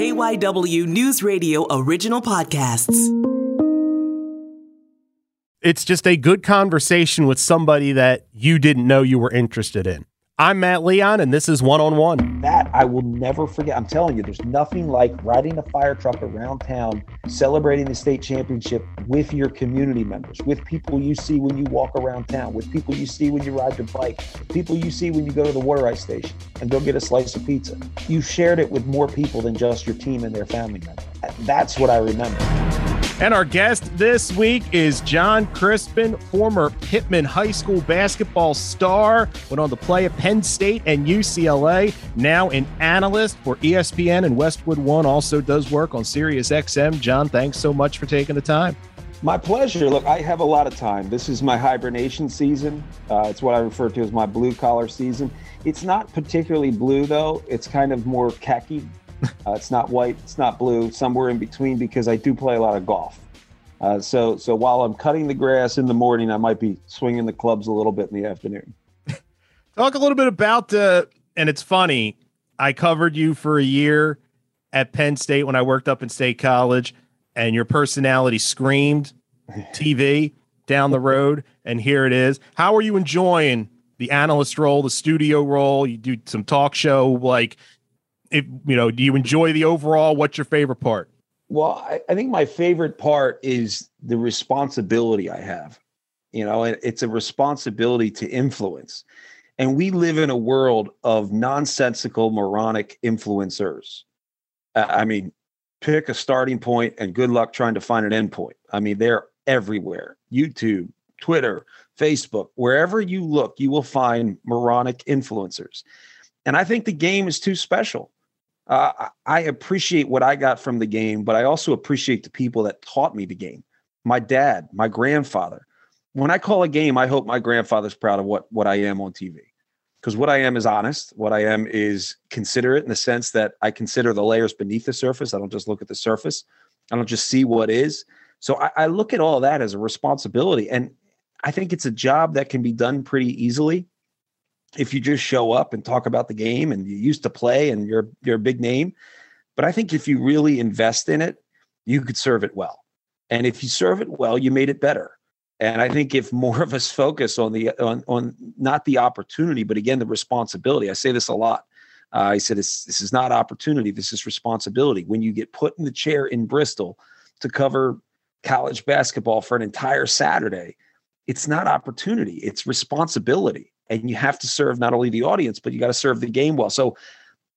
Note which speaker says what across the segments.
Speaker 1: KYW News Radio original podcasts.
Speaker 2: It's just a good conversation with somebody that you didn't know you were interested in. I'm Matt Leon, and this is One on One.
Speaker 3: That I will never forget. I'm telling you, there's nothing like riding a fire truck around town, celebrating the state championship with your community members, with people you see when you walk around town, with people you see when you ride your bike, people you see when you go to the water ice station and go get a slice of pizza. You shared it with more people than just your team and their family members. That's what I remember.
Speaker 2: And our guest this week is John Crispin, former Pitman High School basketball star, went on to play at Penn State and UCLA, now an analyst for ESPN and Westwood One, also does work on Sirius XM. John, thanks so much for taking the time.
Speaker 3: My pleasure. Look, I have a lot of time. This is my hibernation season. Uh, it's what I refer to as my blue collar season. It's not particularly blue, though. It's kind of more khaki uh, it's not white, it's not blue, somewhere in between because I do play a lot of golf. Uh, so, so while I'm cutting the grass in the morning, I might be swinging the clubs a little bit in the afternoon.
Speaker 2: Talk a little bit about, uh, and it's funny. I covered you for a year at Penn State when I worked up in State College, and your personality screamed TV down the road, and here it is. How are you enjoying the analyst role, the studio role? You do some talk show like if you know, do you enjoy the overall? What's your favorite part?
Speaker 3: Well, I, I think my favorite part is the responsibility I have. You know, it's a responsibility to influence. And we live in a world of nonsensical, moronic influencers. I mean, pick a starting point and good luck trying to find an end point. I mean, they're everywhere YouTube, Twitter, Facebook, wherever you look, you will find moronic influencers. And I think the game is too special uh, I appreciate what I got from the game, but I also appreciate the people that taught me the game. My dad, my grandfather. When I call a game, I hope my grandfather's proud of what what I am on TV. Because what I am is honest. What I am is considerate in the sense that I consider the layers beneath the surface. I don't just look at the surface. I don't just see what is. So I, I look at all that as a responsibility. And I think it's a job that can be done pretty easily if you just show up and talk about the game and you used to play and you're you're a big name. But I think if you really invest in it, you could serve it well. And if you serve it well, you made it better. And I think if more of us focus on the on on not the opportunity, but again the responsibility. I say this a lot. Uh, I said this this is not opportunity. This is responsibility. When you get put in the chair in Bristol to cover college basketball for an entire Saturday, it's not opportunity. It's responsibility. And you have to serve not only the audience but you got to serve the game well. So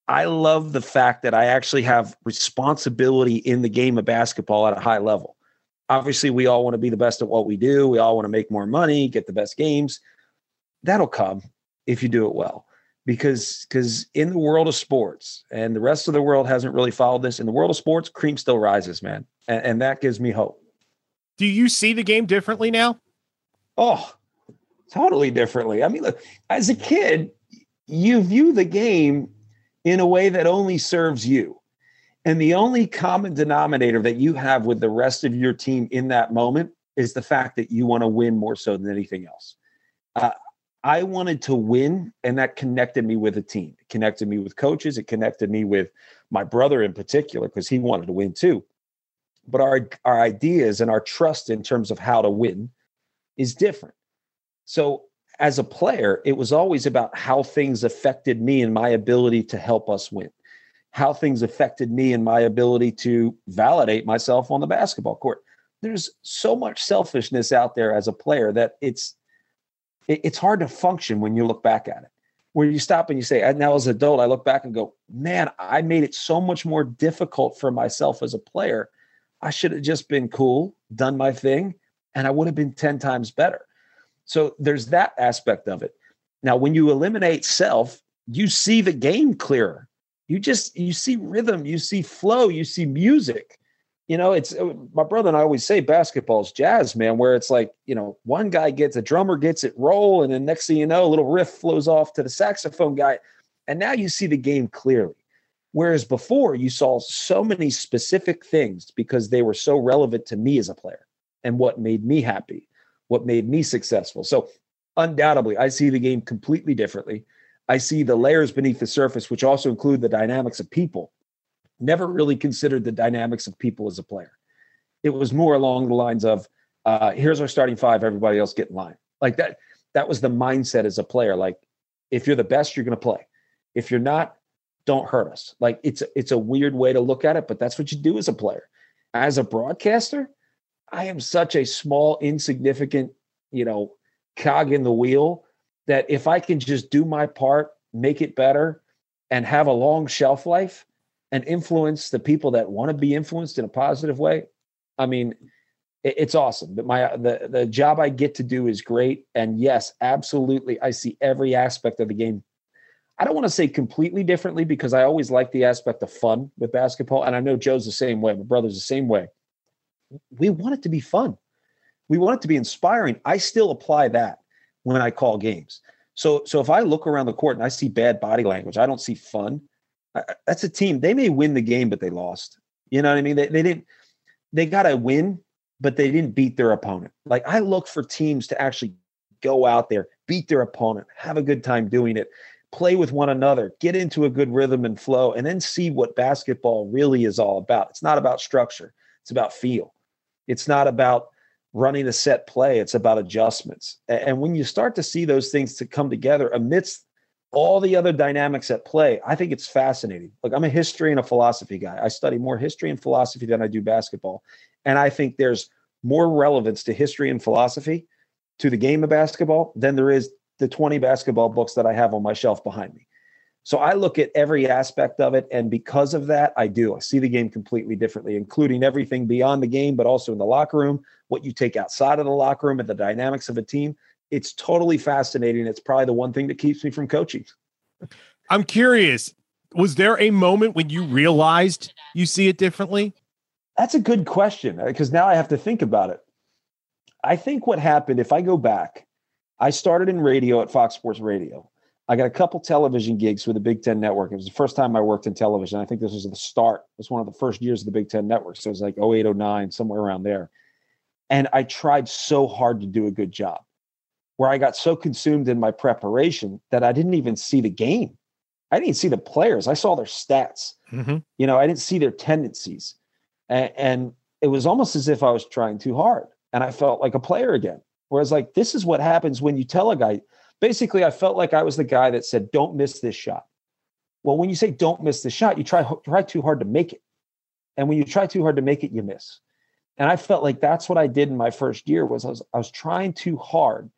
Speaker 3: i love the fact that i actually have responsibility in the game of basketball at a high level. Obviously we all want to be the best at what we do. We all want to make more money get the best games. That'll come if you do it well. Because because in the world of sports and the rest of the world hasn't really followed this in the world of sports cream still rises man. And, and that gives me hope.
Speaker 2: Do you see the game differently now
Speaker 3: oh totally differently. I mean, look, as a kid, you view the game in a way that only serves you. And the only common denominator that you have with the rest of your team in that moment is the fact that you want to win more so than anything else. Uh, I wanted to win, and that connected me with a team. It connected me with coaches. It connected me with my brother in particular because he wanted to win too. But our our ideas and our trust in terms of how to win is different. So as a player, it was always about how things affected me and my ability to help us win, how things affected me and my ability to validate myself on the basketball court. There's so much selfishness out there as a player that it's it's hard to function when you look back at it. Where you stop and you say, now as an adult, I look back and go, man, I made it so much more difficult for myself as a player. I should have just been cool, done my thing, and I would have been 10 times better. So there's that aspect of it. Now, when you eliminate self, you see the game clearer. You just you see rhythm, you see flow, you see music. You know, it's uh, my brother and I always say basketball's jazz, man, where it's like, you know, one guy gets a drummer gets it roll, and then next thing you know, a little riff flows off to the saxophone guy. And now you see the game clearly. Whereas before you saw so many specific things because they were so relevant to me as a player and what made me happy what made me successful. So, undoubtedly, I see the game completely differently. I see the layers beneath the surface, which also include the dynamics of people. never really considered the dynamics of people as a player. It was more along the lines of, uh, here's our starting five, everybody else get in line. Like that, that was the mindset as a player. Like, if you're the best, you're going to play. If you're not, don't hurt us. Like it's it's a weird way to look at it, but that's what you do as a player. As a broadcaster, I am such a small, insignificant, you know, cog in the wheel that if I can just do my part, make it better, and have a long shelf life and influence the people that want to be influenced in a positive way, I mean, it's awesome. But my the the job I get to do is great, and yes, absolutely, I see every aspect of the game. I don't want to say completely differently because I always like the aspect of fun with basketball, and I know Joe's the same way. My brother's the same way. We want it to be fun. We want it to be inspiring. I still apply that when I call games. So, so if I look around the court and I see bad body language, I don't see fun. I, that's a team. They may win the game, but they lost. You know what I mean? They, they didn't. They got to win, but they didn't beat their opponent. Like I look for teams to actually go out there, beat their opponent, have a good time doing it, play with one another, get into a good rhythm and flow, and then see what basketball really is all about. It's not about structure. It's about feel. It's not about running a set play. It's about adjustments. And when you start to see those things to come together amidst all the other dynamics at play, I think it's fascinating. Look, I'm a history and a philosophy guy. I study more history and philosophy than I do basketball. And I think there's more relevance to history and philosophy to the game of basketball than there is the 20 basketball books that I have on my shelf behind me. So I look at every aspect of it. And because of that, I do. I see the game completely differently, including everything beyond the game, but also in the locker room, what you take outside of the locker room and the dynamics of a team. It's totally fascinating. It's probably the one thing that keeps me from coaching.
Speaker 2: I'm curious. Was there a moment when you realized you see it differently?
Speaker 3: That's a good question uh, because now I have to think about it. I think what happened, if I go back, I started in radio at Fox Sports Radio. I got a couple television gigs with the Big Ten Network. It was the first time I worked in television. I think this was the start. It was one of the first years of the Big Ten Network. So it was like 08, 09, somewhere around there. And I tried so hard to do a good job where I got so consumed in my preparation that I didn't even see the game. I didn't see the players. I saw their stats. Mm-hmm. You know, I didn't see their tendencies. And, and it was almost as if I was trying too hard. And I felt like a player again. Whereas, like, this is what happens when you tell a guy, basically, I felt like I was the guy that said, "Don't miss this shot." Well, when you say "Don't miss the shot," you try try too hard to make it, and when you try too hard to make it, you miss. And I felt like that's what I did in my first year was I was I was trying too hard,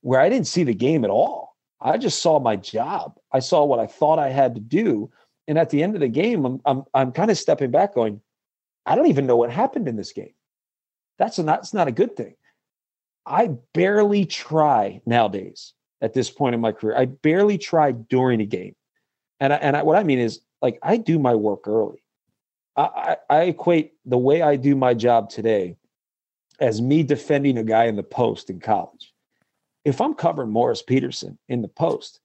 Speaker 3: where I didn't see the game at all. I just saw my job. I saw what I thought I had to do, and at the end of the game, I'm I'm I'm kind of stepping back, going, I don't even know what happened in this game. That's not that's not a good thing. I barely try nowadays at this point in my career. I barely tried during a game. And I, and I, what I mean is like I do my work early. I, I, I equate the way I do my job today as me defending a guy in the post in college. If I'm covering Morris Peterson in the post,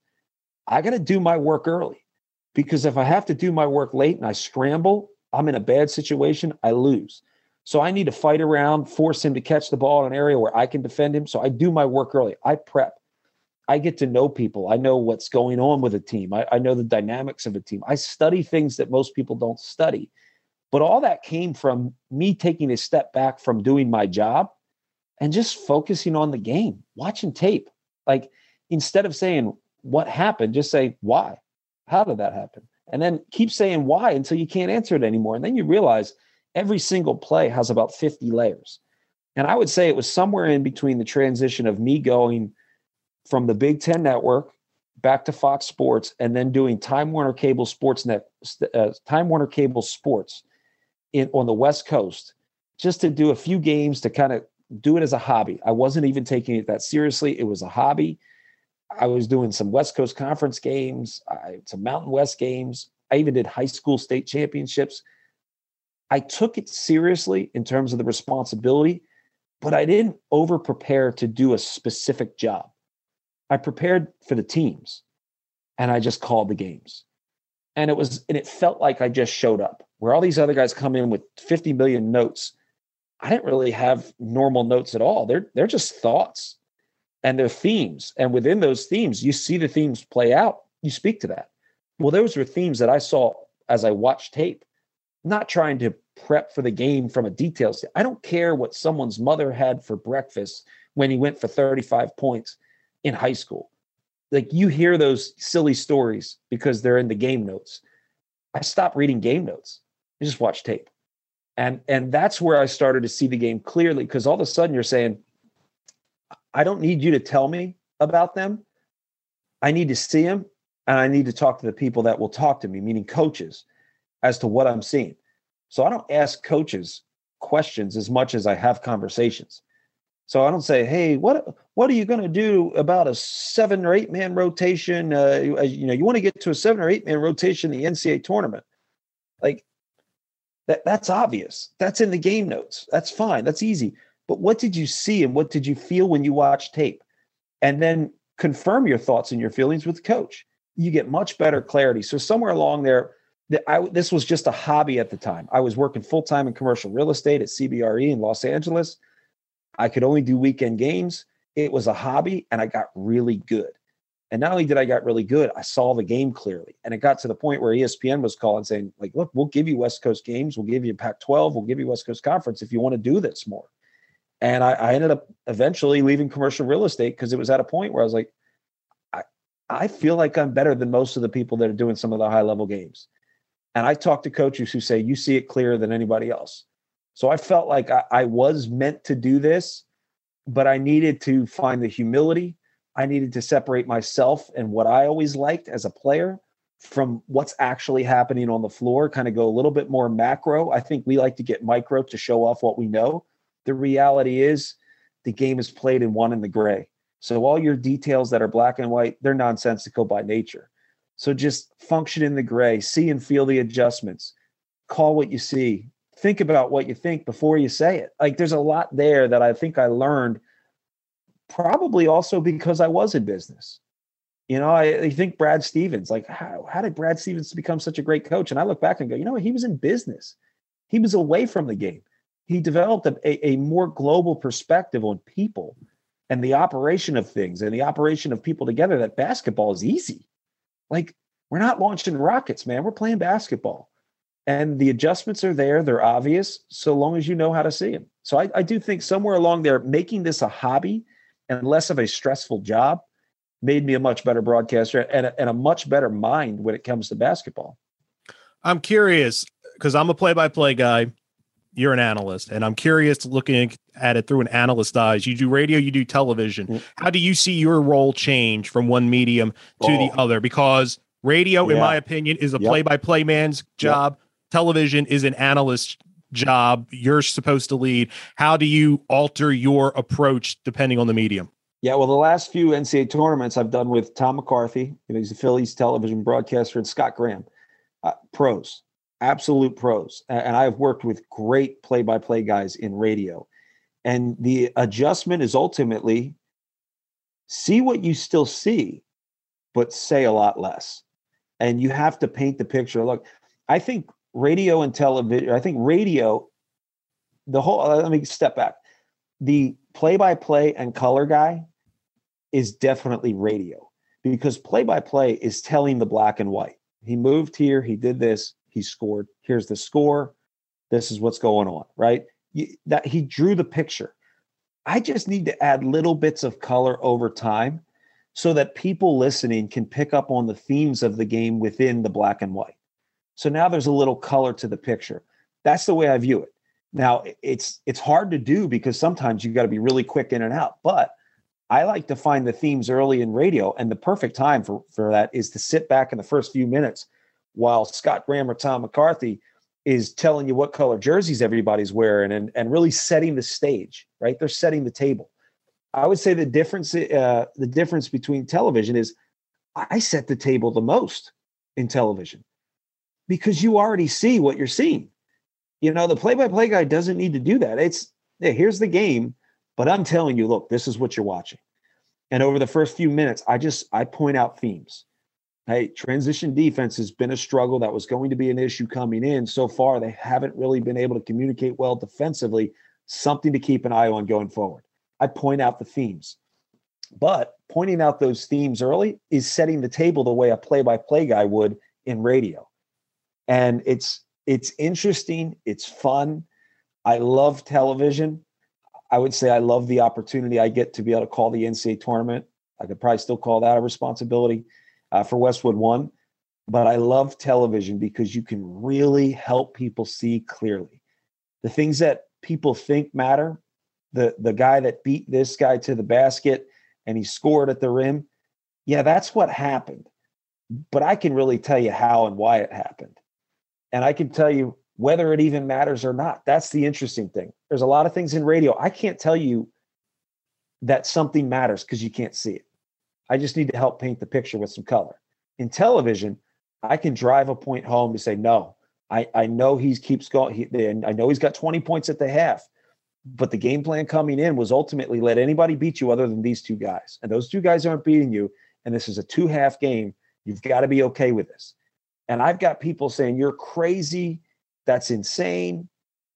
Speaker 3: I got to do my work early because if I have to do my work late and I scramble, I'm in a bad situation, I lose. So I need to fight around, force him to catch the ball in an area where I can defend him. So I do my work early. I prep. I get to know people. I know what's going on with a team. I, I, know the dynamics of a team. I study things that most people don't study. But all that came from me taking a step back from doing my job and just focusing on the game, watching tape. Like instead of saying what happened, just say why. How did that happen? And then keep saying why until you can't answer it anymore. And then you realize every single play has about 50 layers. And I would say it was somewhere in between the transition of me going – from the Big Ten Network back to Fox Sports, and then doing Time Warner Cable Sports Net, uh, Time Warner Cable Sports in on the West Coast, just to do a few games to kind of do it as a hobby. I wasn't even taking it that seriously. It was a hobby. I was doing some West Coast Conference games, I, some Mountain West games. I even did high school state championships. I took it seriously in terms of the responsibility, but I didn't over prepare to do a specific job. I prepared for the teams and I just called the games. And it was, and it felt like I just showed up where all these other guys come in with 50 million notes. I didn't really have normal notes at all. They're, they're just thoughts and they're themes. And within those themes, you see the themes play out. You speak to that. Well, those were themes that I saw as I watched tape. not trying to prep for the game from a details. I don't care what someone's mother had for breakfast when he went for 35 points in high school. Like you hear those silly stories because they're in the game notes. I stopped reading game notes. I just watch tape. And and that's where I started to see the game clearly because all of a sudden you're saying, I don't need you to tell me about them. I need to see them and I need to talk to the people that will talk to me, meaning coaches, as to what I'm seeing. So I don't ask coaches questions as much as I have conversations. So I don't say, "Hey, what what are you going to do about a seven or eight man rotation? Uh, you, you know, you want to get to a seven or eight man rotation in the NCAA tournament." Like that that's obvious. That's in the game notes. That's fine. That's easy. But what did you see and what did you feel when you watched tape? And then confirm your thoughts and your feelings with the coach. You get much better clarity. So somewhere along there, I, this was just a hobby at the time. I was working full time in commercial real estate at CBRE in Los Angeles. I could only do weekend games. It was a hobby, and I got really good. And not only did I got really good, I saw the game clearly. And it got to the point where ESPN was calling saying, like, look, we'll give you West Coast games, we'll give you Pac 12, we'll give you West Coast Conference if you want to do this more. And I, I ended up eventually leaving commercial real estate because it was at a point where I was like, I, I feel like I'm better than most of the people that are doing some of the high level games. And I talk to coaches who say, you see it clearer than anybody else. So I felt like I, I was meant to do this, but I needed to find the humility I needed to separate myself and what I always liked as a player from what's actually happening on the floor, kind of go a little bit more macro. I think we like to get micro to show off what we know. The reality is the game is played in one in the gray. So all your details that are black and white, they're nonsensical by nature. So just function in the gray, see and feel the adjustments, call what you see, think about what you think before you say it. Like there's a lot there that I think I learned probably also because I was in business. You know, I, I, think Brad Stevens, like, how, how did Brad Stevens become such a great coach? And I look back and go, you know, he was in business, he was away from the game. He developed a, a more global perspective on people and the operation of things and the operation of people together that basketball is easy. Like, we're not launching rockets, man. We're playing basketball. And the adjustments are there, they're obvious, so long as you know how to see them. So I, I do think somewhere along there, making this a hobby and less of a stressful job made me a much better broadcaster and a, and a much better mind when it comes to basketball.
Speaker 2: I'm curious because I'm a play-by-play guy. You're an analyst, and I'm curious looking at it through an analyst eyes. You do radio, you do television. Mm-hmm. How do you see your role change from one medium to oh. the other? Because radio, yeah. in my opinion, is a yep. play-by-play man's job. Yep. Television is an analyst job you're supposed to lead. How do you alter your approach depending on the medium?
Speaker 3: Yeah, well, the last few NCAA tournaments I've done with Tom McCarthy, you know, he's a Phillies television broadcaster, and Scott Graham, uh, pros, absolute pros. And I've worked with great play by play guys in radio. And the adjustment is ultimately see what you still see, but say a lot less. And you have to paint the picture. Look, I think radio and television, I think radio, the whole, uh, let me step back. The play by play and color guy is definitely radio because play by play is telling the black and white. He moved here, he did this, he scored. Here's the score. This is what's going on, right? that he drew the picture. I just need to add little bits of color over time so that people listening can pick up on the themes of the game within the black and white. So now there's a little color to the picture. That's the way I view it. Now it's it's hard to do because sometimes you got to be really quick in and out. But I like to find the themes early in radio, and the perfect time for for that is to sit back in the first few minutes while Scott Graham or Tom McCarthy is telling you what color jerseys everybody's wearing and and really setting the stage. Right, they're setting the table. I would say the difference uh, the difference between television is I set the table the most in television because you already see what you're seeing. You know, the play by play guy doesn't need to do that. It's yeah, here's the game, but I'm telling you, look, this is what you're watching. And over the first few minutes, I just I point out themes. Hey, transition defense has been a struggle. That was going to be an issue coming in. So far, they haven't really been able to communicate well defensively. Something to keep an eye on going forward. I point out the themes. But pointing out those themes early is setting the table the way a play by play guy would in radio and it's it's interesting. It's fun. I love television. I would say I love the opportunity I get to be able to call the NCAA tournament. I could probably still call that a responsibility uh, for Westwood One, but I love television because you can really help people see clearly the things that people think matter. The the guy that beat this guy to the basket and he scored at the rim. Yeah, that's what happened. But I can really tell you how and why it happened. And I can tell you whether it even matters or not. That's the interesting thing. There's a lot of things in radio. I can't tell you that something matters because you can't see it. I just need to help paint the picture with some color. In television, I can drive a point home to say, no, I, I know he keeps going. He, I know he's got 20 points at the half, but the game plan coming in was ultimately let anybody beat you other than these two guys. And those two guys aren't beating you. And this is a two half game. You've got to be okay with this. And I've got people saying, you're crazy. That's insane.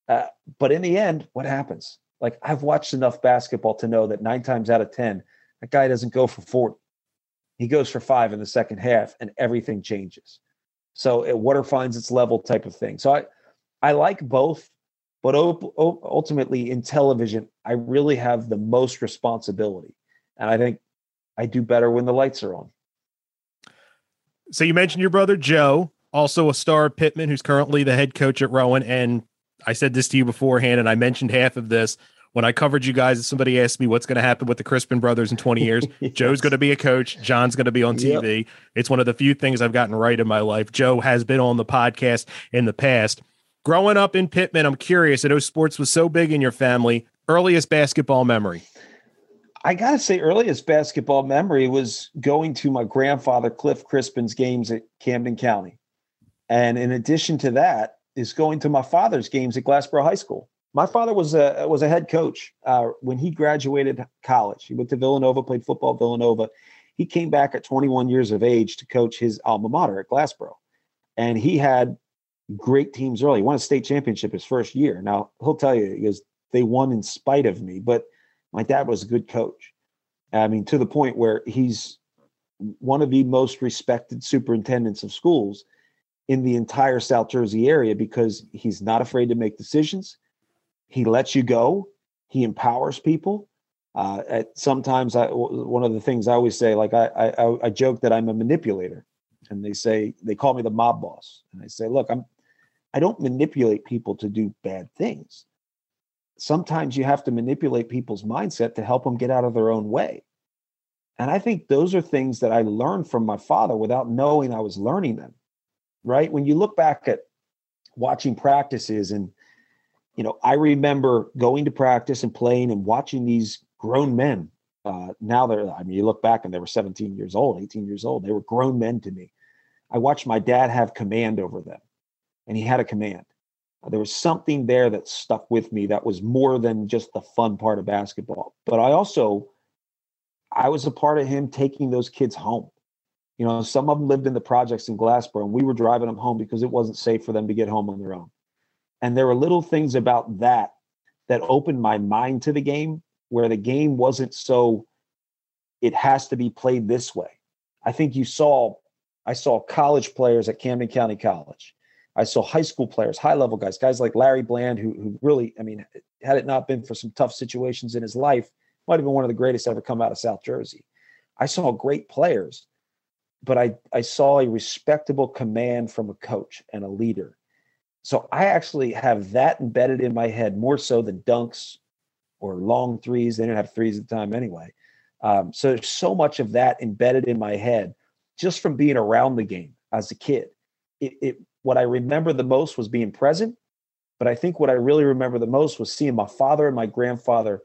Speaker 3: Uh, but in the end, what happens? Like I've watched enough basketball to know that nine times out of 10, that guy doesn't go for 40. He goes for five in the second half and everything changes. So it, water finds its level type of thing. So I, I like both, but ultimately in television, I really have the most responsibility. And I think I do better when the lights are on.
Speaker 2: So you mentioned your brother Joe, also a star of Pitman, who's currently the head coach at Rowan. And I said this to you beforehand, and I mentioned half of this when I covered you guys. If somebody asked me what's going to happen with the Crispin brothers in 20 years. yes. Joe's going to be a coach. John's going to be on TV. Yep. It's one of the few things I've gotten right in my life. Joe has been on the podcast in the past. Growing up in Pitman, I'm curious. I know sports was so big in your family. Earliest basketball memory.
Speaker 3: I got to say, earliest basketball memory was going to my grandfather Cliff Crispin's games at Camden County. And in addition to that, is going to my father's games at Glassboro High School. My father was a was a head coach uh, when he graduated college. He went to Villanova, played football Villanova. He came back at 21 years of age to coach his alma mater at Glassboro, and he had great teams early. He won a state championship his first year. Now he'll tell you he goes, they won in spite of me, but my dad was a good coach. I mean, to the point where he's one of the most respected superintendents of schools in the entire South Jersey area because he's not afraid to make decisions. He lets you go. He empowers people. Uh, at sometimes, I one of the things I always say, like I, I I joke that I'm a manipulator, and they say they call me the mob boss, and I say, look, I'm I don't manipulate people to do bad things sometimes you have to manipulate people's mindset to help them get out of their own way. And I think those are things that I learned from my father without knowing I was learning them. Right? When you look back at watching practices and you know, I remember going to practice and playing and watching these grown men. Uh, now they're, I mean, you look back and they were 17 years old, 18 years old. They were grown men to me. I watched my dad have command over them, and he had a command there was something there that stuck with me that was more than just the fun part of basketball. But I also, I was a part of him taking those kids home. You know, some of them lived in the projects in Glassboro, and we were driving them home because it wasn't safe for them to get home on their own. And there were little things about that that opened my mind to the game where the game wasn't so, it has to be played this way. I think you saw, I saw college players at Camden County College I saw high school players, high level guys, guys like Larry Bland, who, who really, I mean, had it not been for some tough situations in his life, might have been one of the greatest ever come out of South Jersey. I saw great players, but I, I saw a respectable command from a coach and a leader. So I actually have that embedded in my head more so than dunks or long threes. They didn't have threes at the time anyway. Um, so there's so much of that embedded in my head just from being around the game as a kid. It, it what I remember the most was being present. But I think what I really remember the most was seeing my father and my grandfather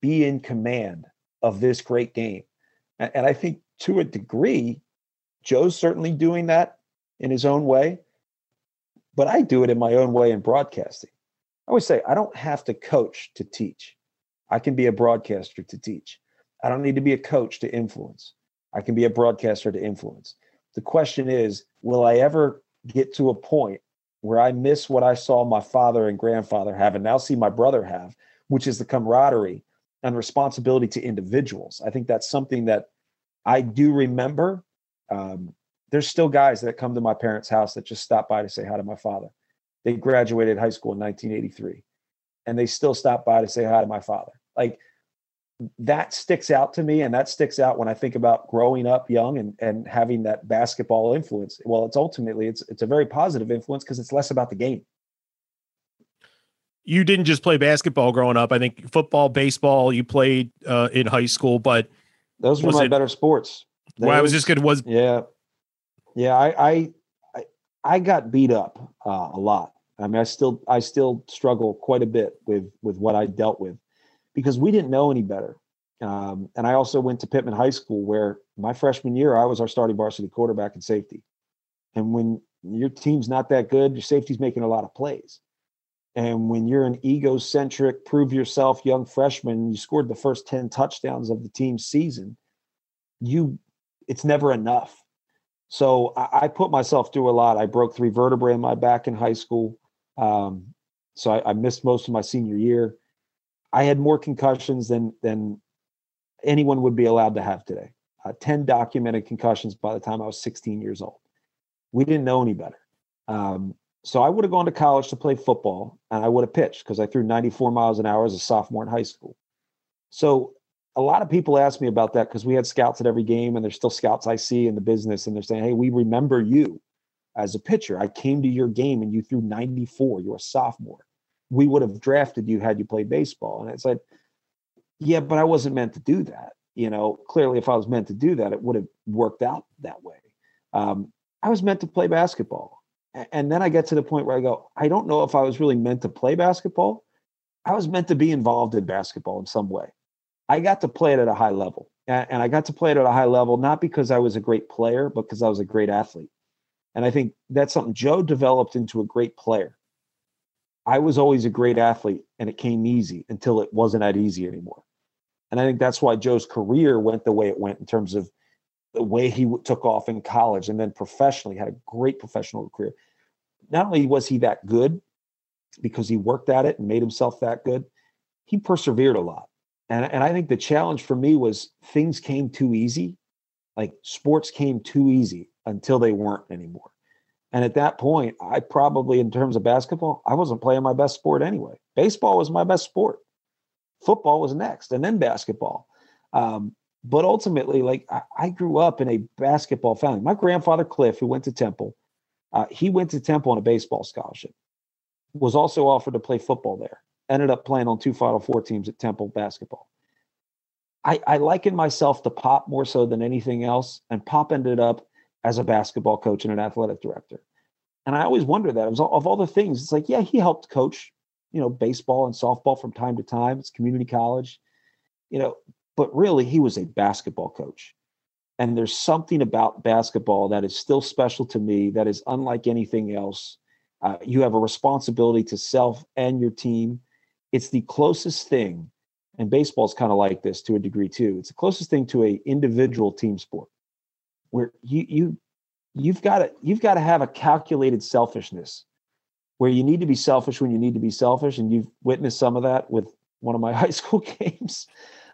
Speaker 3: be in command of this great game. And I think to a degree, Joe's certainly doing that in his own way, but I do it in my own way in broadcasting. I always say, I don't have to coach to teach. I can be a broadcaster to teach. I don't need to be a coach to influence. I can be a broadcaster to influence. The question is, will I ever get to a point where I miss what I saw my father and grandfather have and now see my brother have, which is the camaraderie and responsibility to individuals. I think that's something that I do remember. Um, there's still guys that come to my parents' house that just stop by to say hi to my father. they graduated high school in 1983 and they still stop by to say hi to my father. Like that sticks out to me and that sticks out when I think about growing up young and, and having that basketball influence. Well, it's ultimately it's it's a very positive influence because it's less about the game.
Speaker 2: You didn't just play basketball growing up. I think football, baseball, you played uh, in high school, but
Speaker 3: those were my it, better sports.
Speaker 2: Well, I was just good was
Speaker 3: yeah. Yeah, I I I, I got beat up uh, a lot. I mean, I still I still struggle quite a bit with with what I dealt with because we didn't know any better. Um, and I also went to Pitman High School, where my freshman year I was our starting varsity quarterback and safety. And when your team's not that good, your safety's making a lot of plays. And when you're an egocentric, prove yourself young freshman, you scored the first 10 touchdowns of the team's season, you it's never enough. So I, I put myself through a lot. I broke three vertebrae in my back in high school. Um, so I, I, missed most of my senior year. I had more concussions than than anyone would be allowed to have today. Uh, Ten documented concussions by the time I was 16 years old. We didn't know any better. Um, so I would have gone to college to play football, and I would have pitched because I threw 94 miles an hour as a sophomore in high school. So a lot of people ask me about that because we had scouts at every game, and there's still scouts I see in the business, and they're saying, "Hey, we remember you." as a pitcher. I came to your game and you threw 94. You're a sophomore. We would have drafted you had you played baseball. And it's like, yeah, but I wasn't meant to do that. You know, clearly, if I was meant to do that, it would have worked out that way. Um, I was meant to play basketball. And then I get to the point where I go, I don't know if I was really meant to play basketball. I was meant to be involved in basketball in some way. I got to play it at a high level. And I got to play it at a high level, not because I was a great player, but because I was a great athlete. And I think that's something Joe developed into a great player. I was always a great athlete and it came easy until it wasn't that easy anymore. And I think that's why Joe's career went the way it went in terms of the way he took off in college and then professionally had a great professional career. Not only was he that good because he worked at it and made himself that good, he persevered a lot. And, and I think the challenge for me was things came too easy. Like sports came too easy until they weren't anymore. And at that point, I probably, in terms of basketball, I wasn't playing my best sport anyway. Baseball was my best sport. Football was next, and then basketball. Um, but ultimately, like I, I, grew up in a basketball family. My grandfather Cliff, who went to Temple, uh, he went to Temple on a baseball scholarship. Was also offered to play football there. Ended up playing on two Final Four teams at Temple basketball. I, I liken myself to Pop more so than anything else, and Pop ended up as a basketball coach and an athletic director. And I always wonder that of all the things, it's like, yeah, he helped coach, you know, baseball and softball from time to time. It's community college, you know, but really he was a basketball coach. And there's something about basketball that is still special to me that is unlike anything else. Uh, you have a responsibility to self and your team. It's the closest thing, and baseball is kind of like this to a degree too. It's the closest thing to a individual team sport where you you you've got to you've got to have a calculated selfishness where you need to be selfish when you need to be selfish. And you've witnessed some of that with one of my high school games.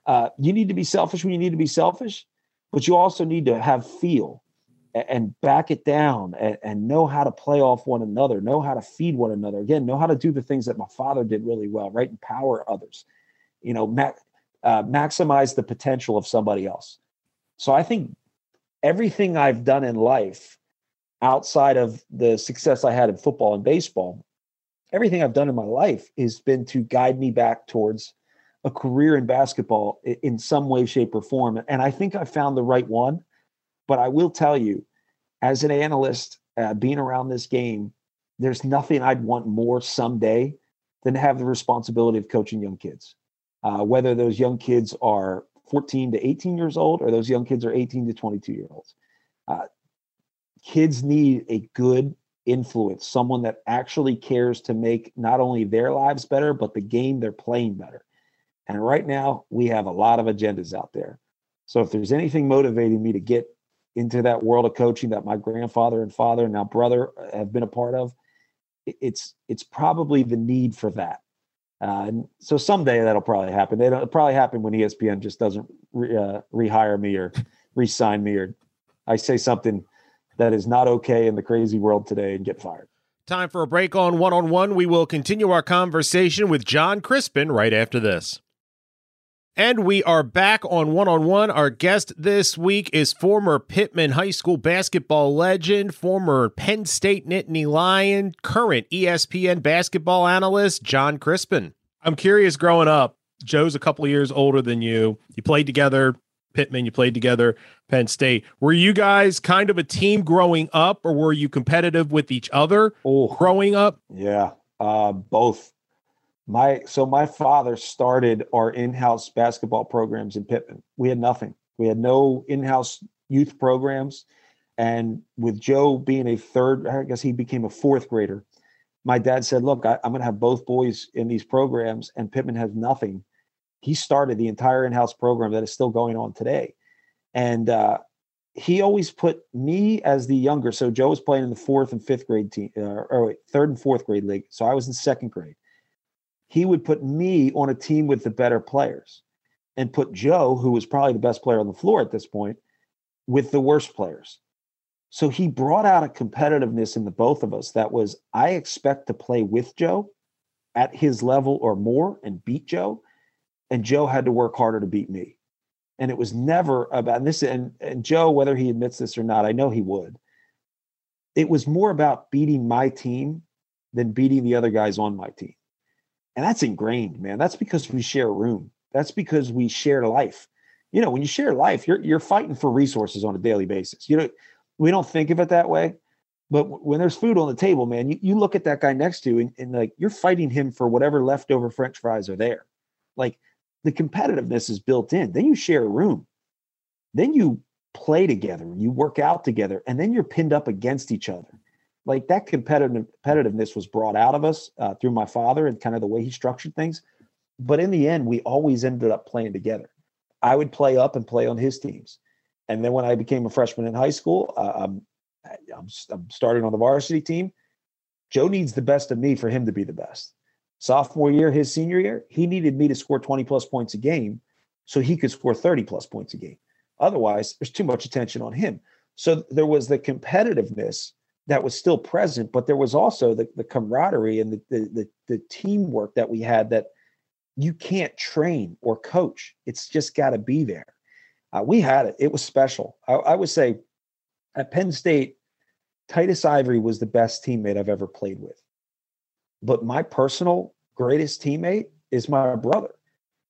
Speaker 3: Uh, you need to be selfish when you need to be selfish but you also need to have feel and back it down and, and, know how to play off one another know how to feed one another. Again know how to do the things that my father did really well right? Empower others you know ma- uh, maximize the potential of somebody else. So i think everything I've done in life outside of the success I had in football and baseball, everything I've done in my life has been to guide me back towards a career in basketball in some way, shape, or form. And I think I found the right one. But I will tell you, as an analyst, uh, being around this game, there's nothing I'd want more someday than to have the responsibility of coaching young kids. Uh, whether those young kids are 14 to 18 years old or those young kids are 18 to 22 year olds. Uh, kids need a good influence, someone that actually cares to make not only their lives better, but the game they're playing better. And right now, we have a lot of agendas out there. So if there's anything motivating me to get into that world of coaching that my grandfather and father and now brother have been a part of, it's it's probably the need for that. Uh, and so someday that'll probably happen. It'll probably happen when ESPN just doesn't re, uh, rehire me or re-sign me, or I say something that is not okay in the crazy world today and get fired.
Speaker 2: Time for a break on one on one. We will continue our conversation with John Crispin right after this. And we are back on one on one. Our guest this week is former Pitman High School basketball legend, former Penn State Nittany Lion, current ESPN basketball analyst, John Crispin. I'm curious growing up, Joe's a couple of years older than you. You played together, Pitman, you played together, Penn State. Were you guys kind of a team growing up, or were you competitive with each other
Speaker 3: Oh,
Speaker 2: growing up?
Speaker 3: yeah, uh, both. My so my father started our in-house basketball programs in Pitman. We had nothing. We had no in-house youth programs, and with Joe being a third, I guess he became a fourth grader. My dad said, "Look, I, I'm going to have both boys in these programs, and Pitman has nothing." He started the entire in-house program that is still going on today, and uh, he always put me as the younger. So Joe was playing in the fourth and fifth grade team, uh, or wait, third and fourth grade league. So I was in second grade. He would put me on a team with the better players, and put Joe, who was probably the best player on the floor at this point, with the worst players. So he brought out a competitiveness in the both of us that was I expect to play with Joe at his level or more and beat Joe, and Joe had to work harder to beat me. And it was never about and this and, and joe whether he admits this or not i know he would. It was more about beating my team than beating the other guys on my team and that's ingrained man that's because we share a room that's because we share life you know when you share life you're you're fighting for resources on a daily basis you know we don't think of it that way but when there's food on the table man you, you look at that guy next to you and, and like you're fighting him for whatever leftover french fries are there like the competitiveness is built in. Then you share a room. Then you play together you work out together, and then you're pinned up against each other. Like that competitive competitiveness was brought out of us uh, through my father and kind of the way he structured things. But in the end, we always ended up playing together. I would play up and play on his teams, and then when I became a freshman in high school, uh, I'm, I'm I'm starting on the varsity team. Joe needs the best of me for him to be the best sophomore year, his senior year, he needed me to score 20 plus points a game so he could score 30 plus points a game. Otherwise, there's too much attention on him. So there was the competitiveness that was still present, but there was also the, the camaraderie and the, the, the, teamwork that we had that you can't train or coach. It's just got to be there. Uh, we had it. It was special. I, I would say at Penn State, Titus Ivory was the best teammate I've ever played with. But my personal greatest teammate is my brother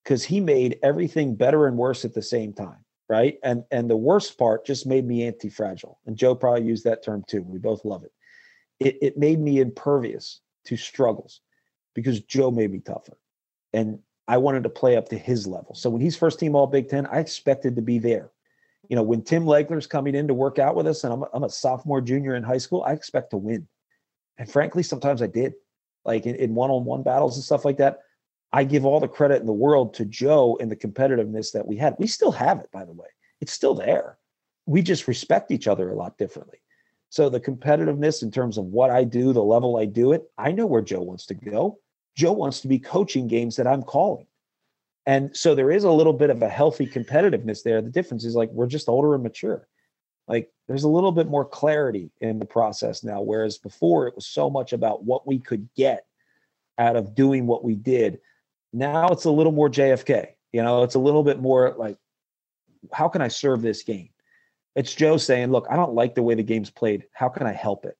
Speaker 3: because he made everything better and worse at the same time. Right. And and the worst part just made me anti-fragile. And Joe probably used that term too. We both love it. It it made me impervious to struggles because Joe made me tougher. And I wanted to play up to his level. So when he's first team all Big Ten, I expected to be there. You know, when Tim Legler's coming in to work out with us and I'm a, I'm a sophomore, junior in high school, I expect to win. And frankly, sometimes I did like in, in one-on-one battles and stuff like that. I give all the credit in the world to Joe and the competitiveness that we had. We still have it, by the way. It's still there. We just respect each other a lot differently. So the competitiveness in terms of what I do, the level I do it, I know where Joe wants to go. Joe wants to be coaching games that I'm calling. And so there is a little bit of a healthy competitiveness there. The difference is like we're just older and mature. Like there's a little bit more clarity in the process now, whereas before it was so much about what we could get out of doing what we did. Now it's a little more JFK. You know, it's a little bit more like, how can I serve this game? It's Joe saying, look, I don't like the way the game's played. How can I help it?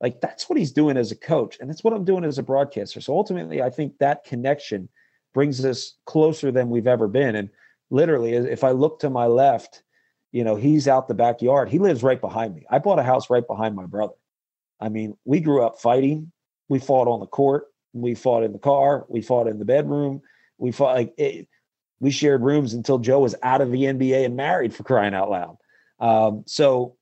Speaker 3: Like that's what he's doing as a coach, and that's what I'm doing as a broadcaster. So ultimately, I think that connection brings us closer than we've ever been. And literally, if I look to my left, you know, he's out the backyard. He lives right behind me. I bought a house right behind my brother. I mean, we grew up fighting. We fought on the court. We fought in the car. We fought in the bedroom. We fought like it, we shared rooms until Joe was out of the NBA and married for crying out loud. Um, so,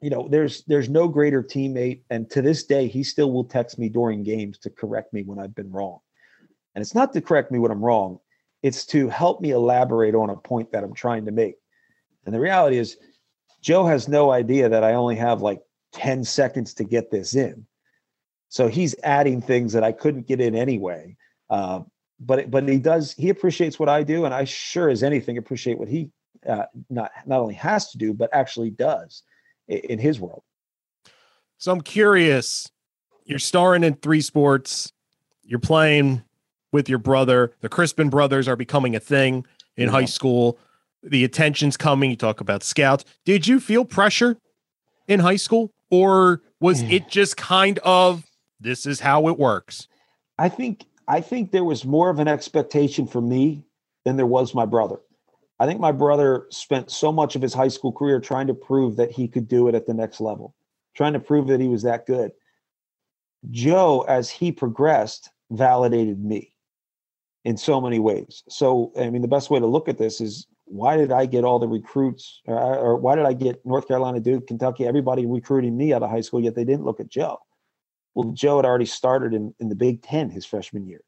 Speaker 3: you know, there's there's no greater teammate, and to this day, he still will text me during games to correct me when I've been wrong. And it's not to correct me when I'm wrong; it's to help me elaborate on a point that I'm trying to make. And the reality is, Joe has no idea that I only have like 10 seconds to get this in. So he's adding things that I couldn't get in anyway. Uh, but but he does he appreciates what I do, and I sure as anything appreciate what he uh, not not only has to do but actually does in, in his world.
Speaker 2: So I'm curious you're starring in three sports. You're playing with your brother. The Crispin brothers are becoming a thing in yeah. high school. The attention's coming. You talk about scouts. Did you feel pressure in high school, or was it just kind of this is how it works?
Speaker 3: I think I think there was more of an expectation for me than there was my brother. I think my brother spent so much of his high school career trying to prove that he could do it at the next level, trying to prove that he was that good. Joe, as he progressed, validated me in so many ways. So, I mean, the best way to look at this is why did I get all the recruits, or, or why did I get North Carolina, Duke, Kentucky, everybody recruiting me out of high school, yet they didn't look at Joe? Well, Joe had already started in, in the Big Ten his freshman year.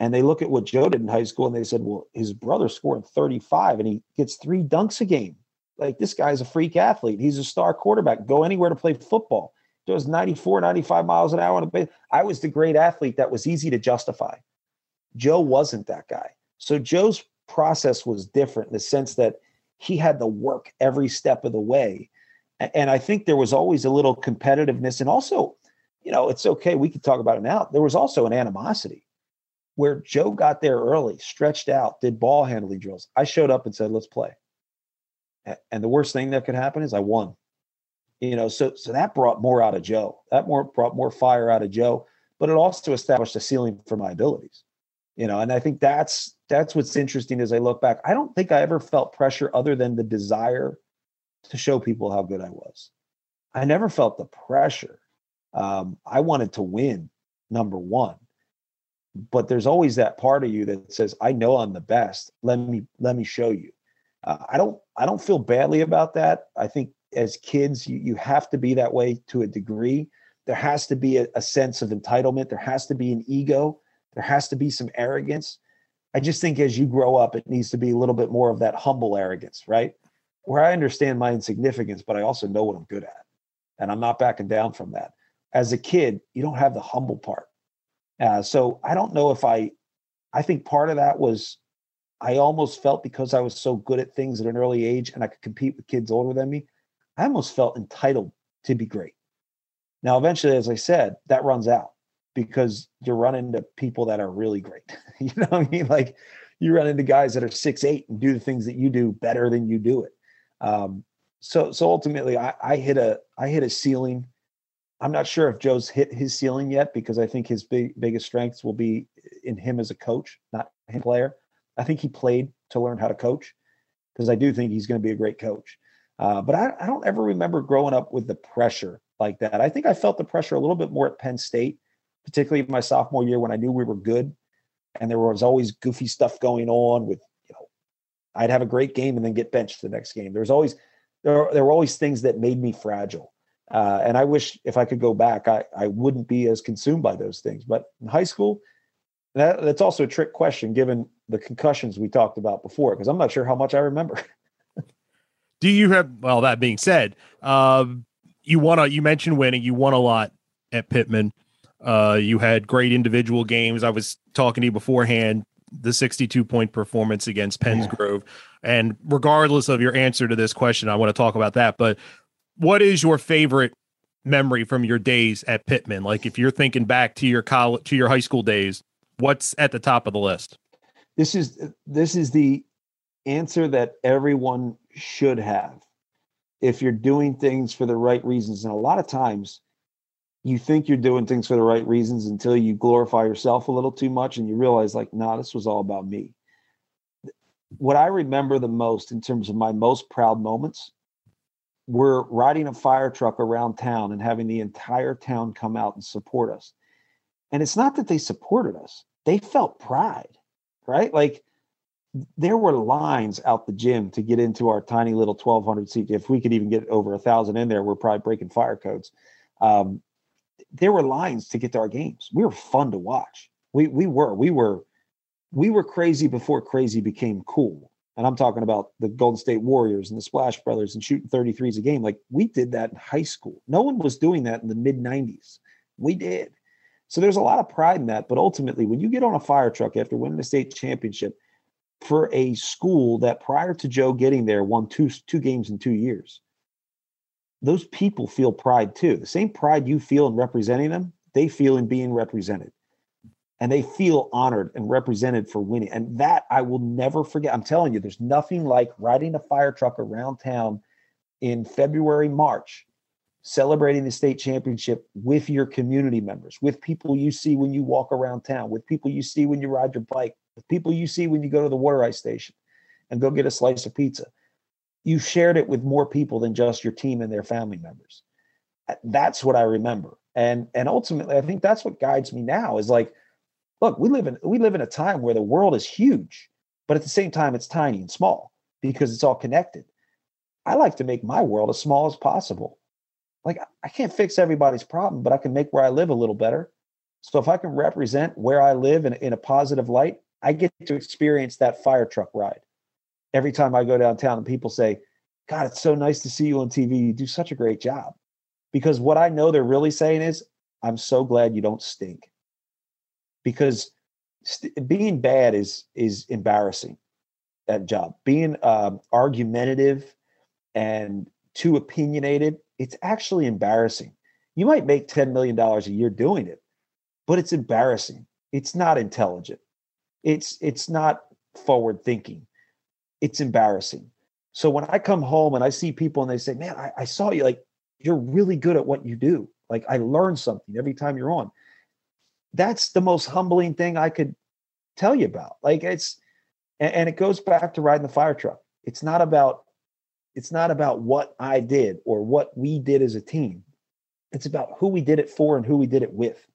Speaker 3: And they look at what Joe did in high school and they said, well, his brother scored 35 and he gets three dunks a game. Like this guy's a freak athlete. He's a star quarterback. Go anywhere to play football does 94, 95 miles an hour. I was the great athlete that was easy to justify. Joe wasn't that guy. So Joe's process was different in the sense that he had to work every step of the way. And I think there was always a little competitiveness. And also, you know, it's okay. We could talk about it now. There was also an animosity where Joe got there early, stretched out, did ball handling drills. I showed up and said, let's play. And the worst thing that could happen is I won you know so so that brought more out of joe that more brought more fire out of joe but it also established a ceiling for my abilities you know and i think that's that's what's interesting as i look back i don't think i ever felt pressure other than the desire to show people how good i was i never felt the pressure um, i wanted to win number one. But there's always that part of you that says i know i'm the best. Let me let me show you. Uh, i don't i don't feel badly about that. I think as kids you, you have to be that way to a degree. There has to be a, a sense of entitlement. There has to be an ego. There has to be some arrogance. I just think as you grow up it needs to be a little bit more of that humble arrogance right? Where i understand my insignificance but i also know what i'm good at. And i'm not backing down from that as a kid you don't have the humble part uh, so i don't know if i i think part of that was i almost felt because i was so good at things at an early age and i could compete with kids older than me I almost felt entitled to be great. Now, eventually, as I said, that runs out because you run into people that are really great. you know what I mean? Like you run into guys that are six eight and do the things that you do better than you do it. Um, so so ultimately, I, I hit a I hit a ceiling. I'm not sure if Joe's hit his ceiling yet because I think his big biggest strengths will be in him as a coach, not him player. I think he played to learn how to coach because I do think he's going to be a great coach. Uh, but I, I don't ever remember growing up with the pressure like that. I think I felt the pressure a little bit more at Penn State, particularly my sophomore year when I knew we were good, and there was always goofy stuff going on. With you know, I'd have a great game and then get benched the next game. There was always there there were always things that made me fragile. Uh, and I wish if I could go back, I, I wouldn't be as consumed by those things. But in high school, that, that's also a trick question given the concussions we talked about before, because I'm not sure how much I remember.
Speaker 2: Do you have well that being said, um, you won a you mentioned winning, you won a lot at Pitman. Uh, you had great individual games. I was talking to you beforehand, the 62 point performance against Penns Grove. Yeah. And regardless of your answer to this question, I want to talk about that. But what is your favorite memory from your days at Pitman? Like if you're thinking back to your college to your high school days, what's at the top of the list?
Speaker 3: This is this is the answer that everyone should have if you're doing things for the right reasons. And a lot of times you think you're doing things for the right reasons until you glorify yourself a little too much and you realize, like, nah, this was all about me. What I remember the most in terms of my most proud moments were riding a fire truck around town and having the entire town come out and support us. And it's not that they supported us, they felt pride, right? Like there were lines out the gym to get into our tiny little 1200 seat. If we could even get over a thousand in there we're probably breaking fire codes. Um, there were lines to get to our games. We were fun to watch. We we were we were we were crazy before crazy became cool and i'm talking about the golden state warriors and the splash brothers and shooting 33s a game like we did that in high school no one was doing that in the mid 90s we did so there's a lot of pride in that but ultimately when you get on a fire truck after winning a state championship for a school that prior to Joe getting there won two two games in two years. Those people feel pride too. The same pride you feel in representing them they feel in being represented. And they feel honored and represented for winning. And that I will never forget. I'm telling you, there's nothing like riding a fire truck around town in February, March, celebrating the state championship with your community members, with people you see when you walk around town, with people you see when you ride your bike, with people you see when you go to the water ice station and go get a slice of pizza. You shared it with more people than just your team and their family members. That's what I remember. And and ultimately I think that's what guides me now is like look, we live in we live in a time where the world is huge, but at the same time it's tiny and small because it's all connected. I like to make my world as small as possible. Like I can't fix everybody's problem, but I can make where I live a little better. So if I can represent where I live in, in a positive light, I get to experience that fire truck ride every time I go downtown and people say, God, it's so nice to see you on TV. You do such a great job. Because what I know they're really saying is, I'm so glad you don't stink. Because st- being bad is is embarrassing. That job, being um, argumentative and too opinionated, it's actually embarrassing. You might make ten million dollars a year doing it, but it's embarrassing. It's not intelligent. It's it's not forward thinking it's embarrassing. So when I come home and I see people and they say, Man, I, I saw you, like, you're really good at what you do. Like, I learned something every time you're on. That's the most humbling thing I could tell you about. Like, it's, and, and it goes back to riding the fire truck. It's not about, it's not about what I did or what we did as a team. It's about who we did it for and who we did it with.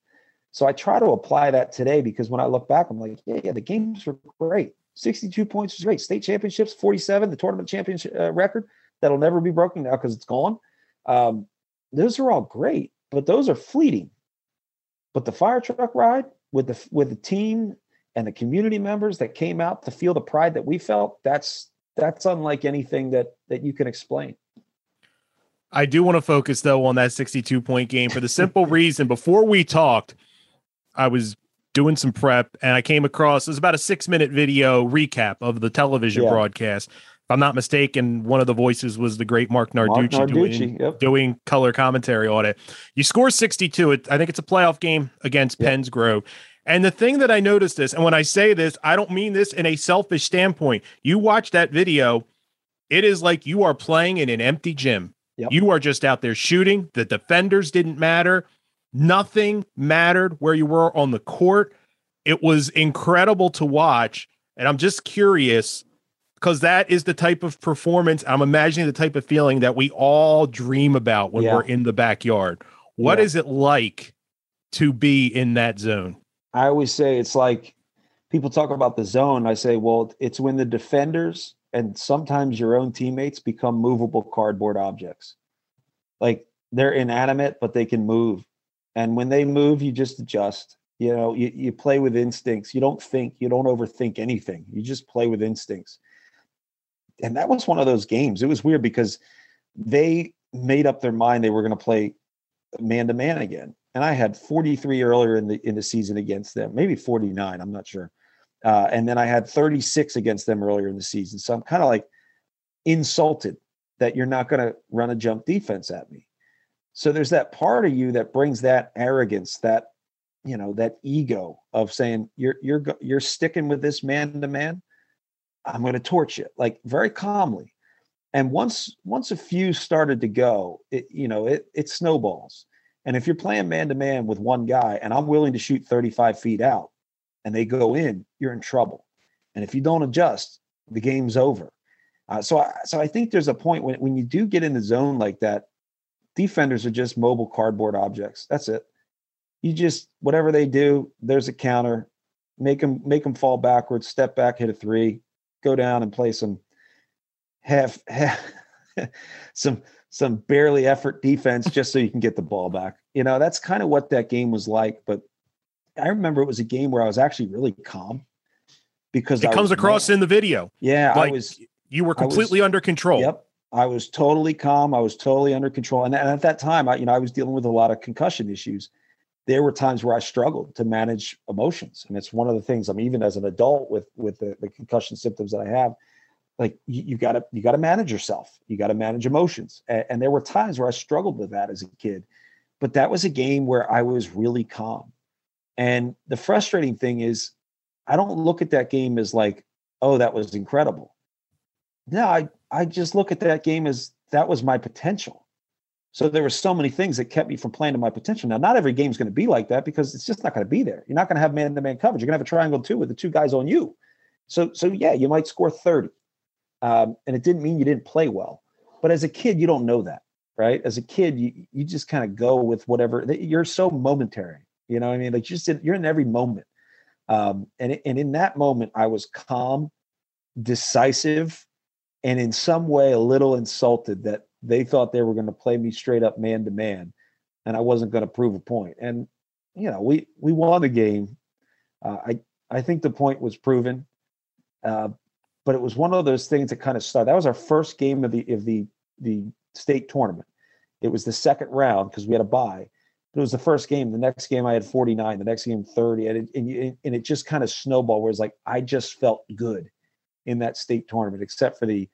Speaker 3: So I try to apply that today because when I look back, I'm like, yeah, yeah, the games were great. 62 points was great. State championships, 47, the tournament championship uh, record that'll never be broken now because it's gone. Um, those are all great, but those are fleeting. But the fire truck ride with the with the team and the community members that came out to feel the pride that we felt, that's that's unlike anything that that you can explain.
Speaker 2: I do want to focus though on that 62 point game for the simple reason before we talked, I was doing some prep and I came across it was about a six minute video recap of the television yeah. broadcast. I'm not mistaken, one of the voices was the great Marc Narducci, Marc Narducci doing, yep. doing color commentary on it. You score 62. I think it's a playoff game against yep. Penns Grove. And the thing that I noticed this, and when I say this, I don't mean this in a selfish standpoint. You watch that video, it is like you are playing in an empty gym. Yep. You are just out there shooting. The defenders didn't matter. Nothing mattered where you were on the court. It was incredible to watch. And I'm just curious because that is the type of performance I'm imagining the type of feeling that we all dream about when yeah. we're in the backyard. What yeah. is it like to be in that zone?
Speaker 3: I always say it's like people talk about the zone. I say, well, it's when the defenders and sometimes your own teammates become movable cardboard objects. Like they're inanimate, but they can move and when they move you just adjust you know you, you play with instincts you don't think you don't overthink anything you just play with instincts and that was one of those games. It was weird because they made up their mind they were going to play man to man again. And i had 43 earlier in the in the season against them maybe 49 i'm not sure. Uh, and then i had 36 against them earlier in the season. So i'm kind of like insulted that you're not going to run a junk defense at me. So there's that part of you that brings that arrogance, that you know, that ego of saying you're you're you're sticking with this man to man. I'm going to torch you like very calmly. And once once a few started to go, it you know it it snowballs. And if you're playing man to man with one guy, and I'm willing to shoot 35 feet out, and they go in, you're in trouble. And if you don't adjust, the game's over. Uh, so I, so I think there's a point when when you do get in the zone like that, defenders are just mobile cardboard objects. That's it. You just whatever they do, there's a counter. Make them make them fall backwards, step back, hit a three, go down and play some half, half some some barely effort defense just so you can get the ball back. You know, that's kind of what that game was like. But I remember it was a game where I was actually really calm because
Speaker 2: it I comes across in the video.
Speaker 3: Yeah,
Speaker 2: like I was. You were completely was, under control.
Speaker 3: Yep, I was totally calm. I was totally under control. And, and at that time, I, you know, I was dealing with a lot of concussion issues. There were times where I struggled to manage emotions, and it's one of the things. I'm even as an adult with with the, the concussion symptoms that I have. Like you, you gotta you gotta manage yourself. You gotta manage emotions. And, and there were times where I struggled with that as a kid. but that was a game where I was really calm. And the frustrating thing is, I don't look at that game as like, oh, that was incredible. No, I, I just look at that game as that was my potential. So there were so many things that kept me from playing to my potential. Now, not every game is going to be like that because it's just not going to be there. You're not going to have man-to-man coverage. You're going to have a triangle two with the two guys on you. So, so yeah, you might score 30. Um, and it didn't mean you didn't play well. But as a kid, you don't know that, right? As a kid, you you just kind of go with whatever. You're so momentary, you know. what I mean, like just in, you're in every moment, um, and and in that moment, I was calm, decisive, and in some way a little insulted that they thought they were going to play me straight up man to man, and I wasn't going to prove a point. And you know, we we won the game. Uh, I I think the point was proven. Uh, but it was one of those things that kind of started. That was our first game of the of the the state tournament. It was the second round because we had a bye. But it was the first game. The next game I had 49. The next game 30, and it, and, and it just kind of snowballed. Where it's like I just felt good in that state tournament, except for the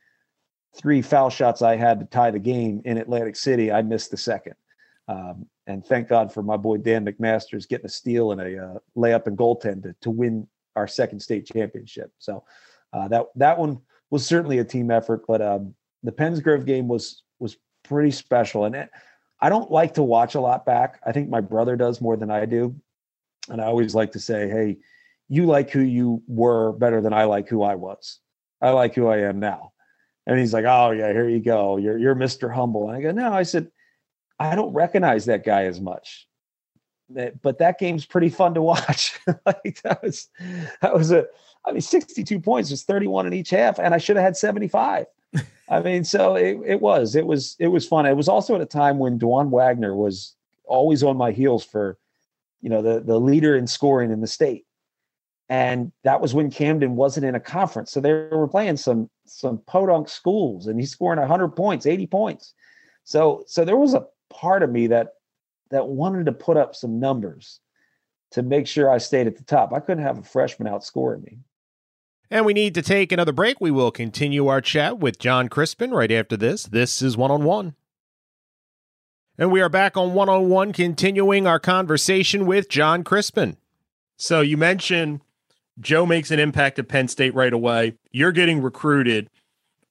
Speaker 3: three foul shots I had to tie the game in Atlantic City. I missed the second. Um, and thank God for my boy Dan McMasters getting a steal and a uh, layup and goaltend to, to win our second state championship. So uh, that that one was certainly a team effort, but um, the Penns Grove game was was pretty special. And it, I don't like to watch a lot back. I think my brother does more than I do, and I always like to say, "Hey, you like who you were better than I like who I was. I like who I am now." And he's like, "Oh yeah, here you go. You're you're Mr. Humble." And I go, "No," I said, "I don't recognize that guy as much." but that game's pretty fun to watch. like that was that was a I mean, 62 points was 31 in each half, and I should have had 75. I mean, so it, it was, it was, it was fun. It was also at a time when Dajuan Wagner was always on my heels for, you know, the the leader in scoring in the state. And that was when Camden wasn't in a conference. So they were playing some some podunk schools and he's scoring 100 points, 80 points. So so there was a part of me that that wanted to put up some numbers to make sure I stayed at the top. I couldn't have a freshman outscoring me.
Speaker 2: And we need to take another break. We will continue our chat with Jon Crispin right after this. This is one on one. And we are back on one on one, continuing our conversation with Jon Crispin. So you mentioned Joe makes an impact at Penn State right away. You're getting recruited.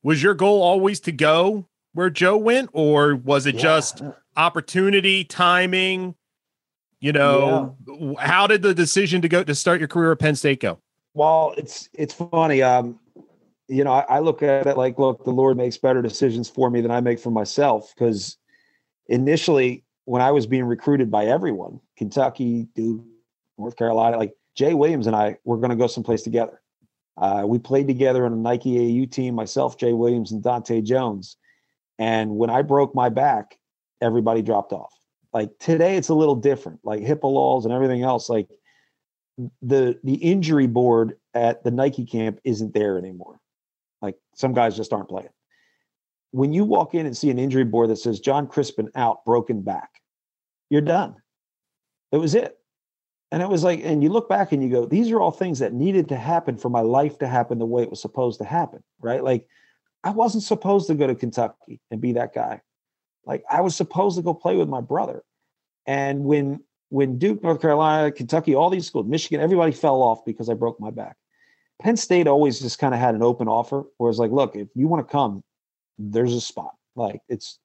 Speaker 2: Was your goal always to go where Joe went, or was it yeah. just opportunity, timing? You know, yeah. how did the decision to go to start your career at Penn State go?
Speaker 3: Well, it's it's funny. Um, you know, I, I, look at it like, look, the Lord makes better decisions for me than I make for myself. Because initially, when I was being recruited by everyone, Kentucky, Duke, North Carolina, like Jay Williams and I were going to go someplace together. Uh, we played together on a Nike AU team, myself, Jay Williams, and Dahntay Jones. And when I broke my back, everybody dropped off. Like today, it's a little different, like HIPAA laws and everything else. Like the the injury board at the Nike camp isn't there anymore. Like some guys just aren't playing. When you walk in and see an injury board that says Jon Crispin out, broken back, you're done. It was it. And it was like, and you look back and you go, these are all things that needed to happen for my life to happen the way it was supposed to happen, right? Like, I wasn't supposed to go to Kentucky and be that guy. Like, I was supposed to go play with my brother. And when when Duke, North Carolina, Kentucky, all these schools, Michigan, everybody fell off because I broke my back. Penn State always just kind of had an open offer where it's like, look, if you want to come, there's a spot. Like it's,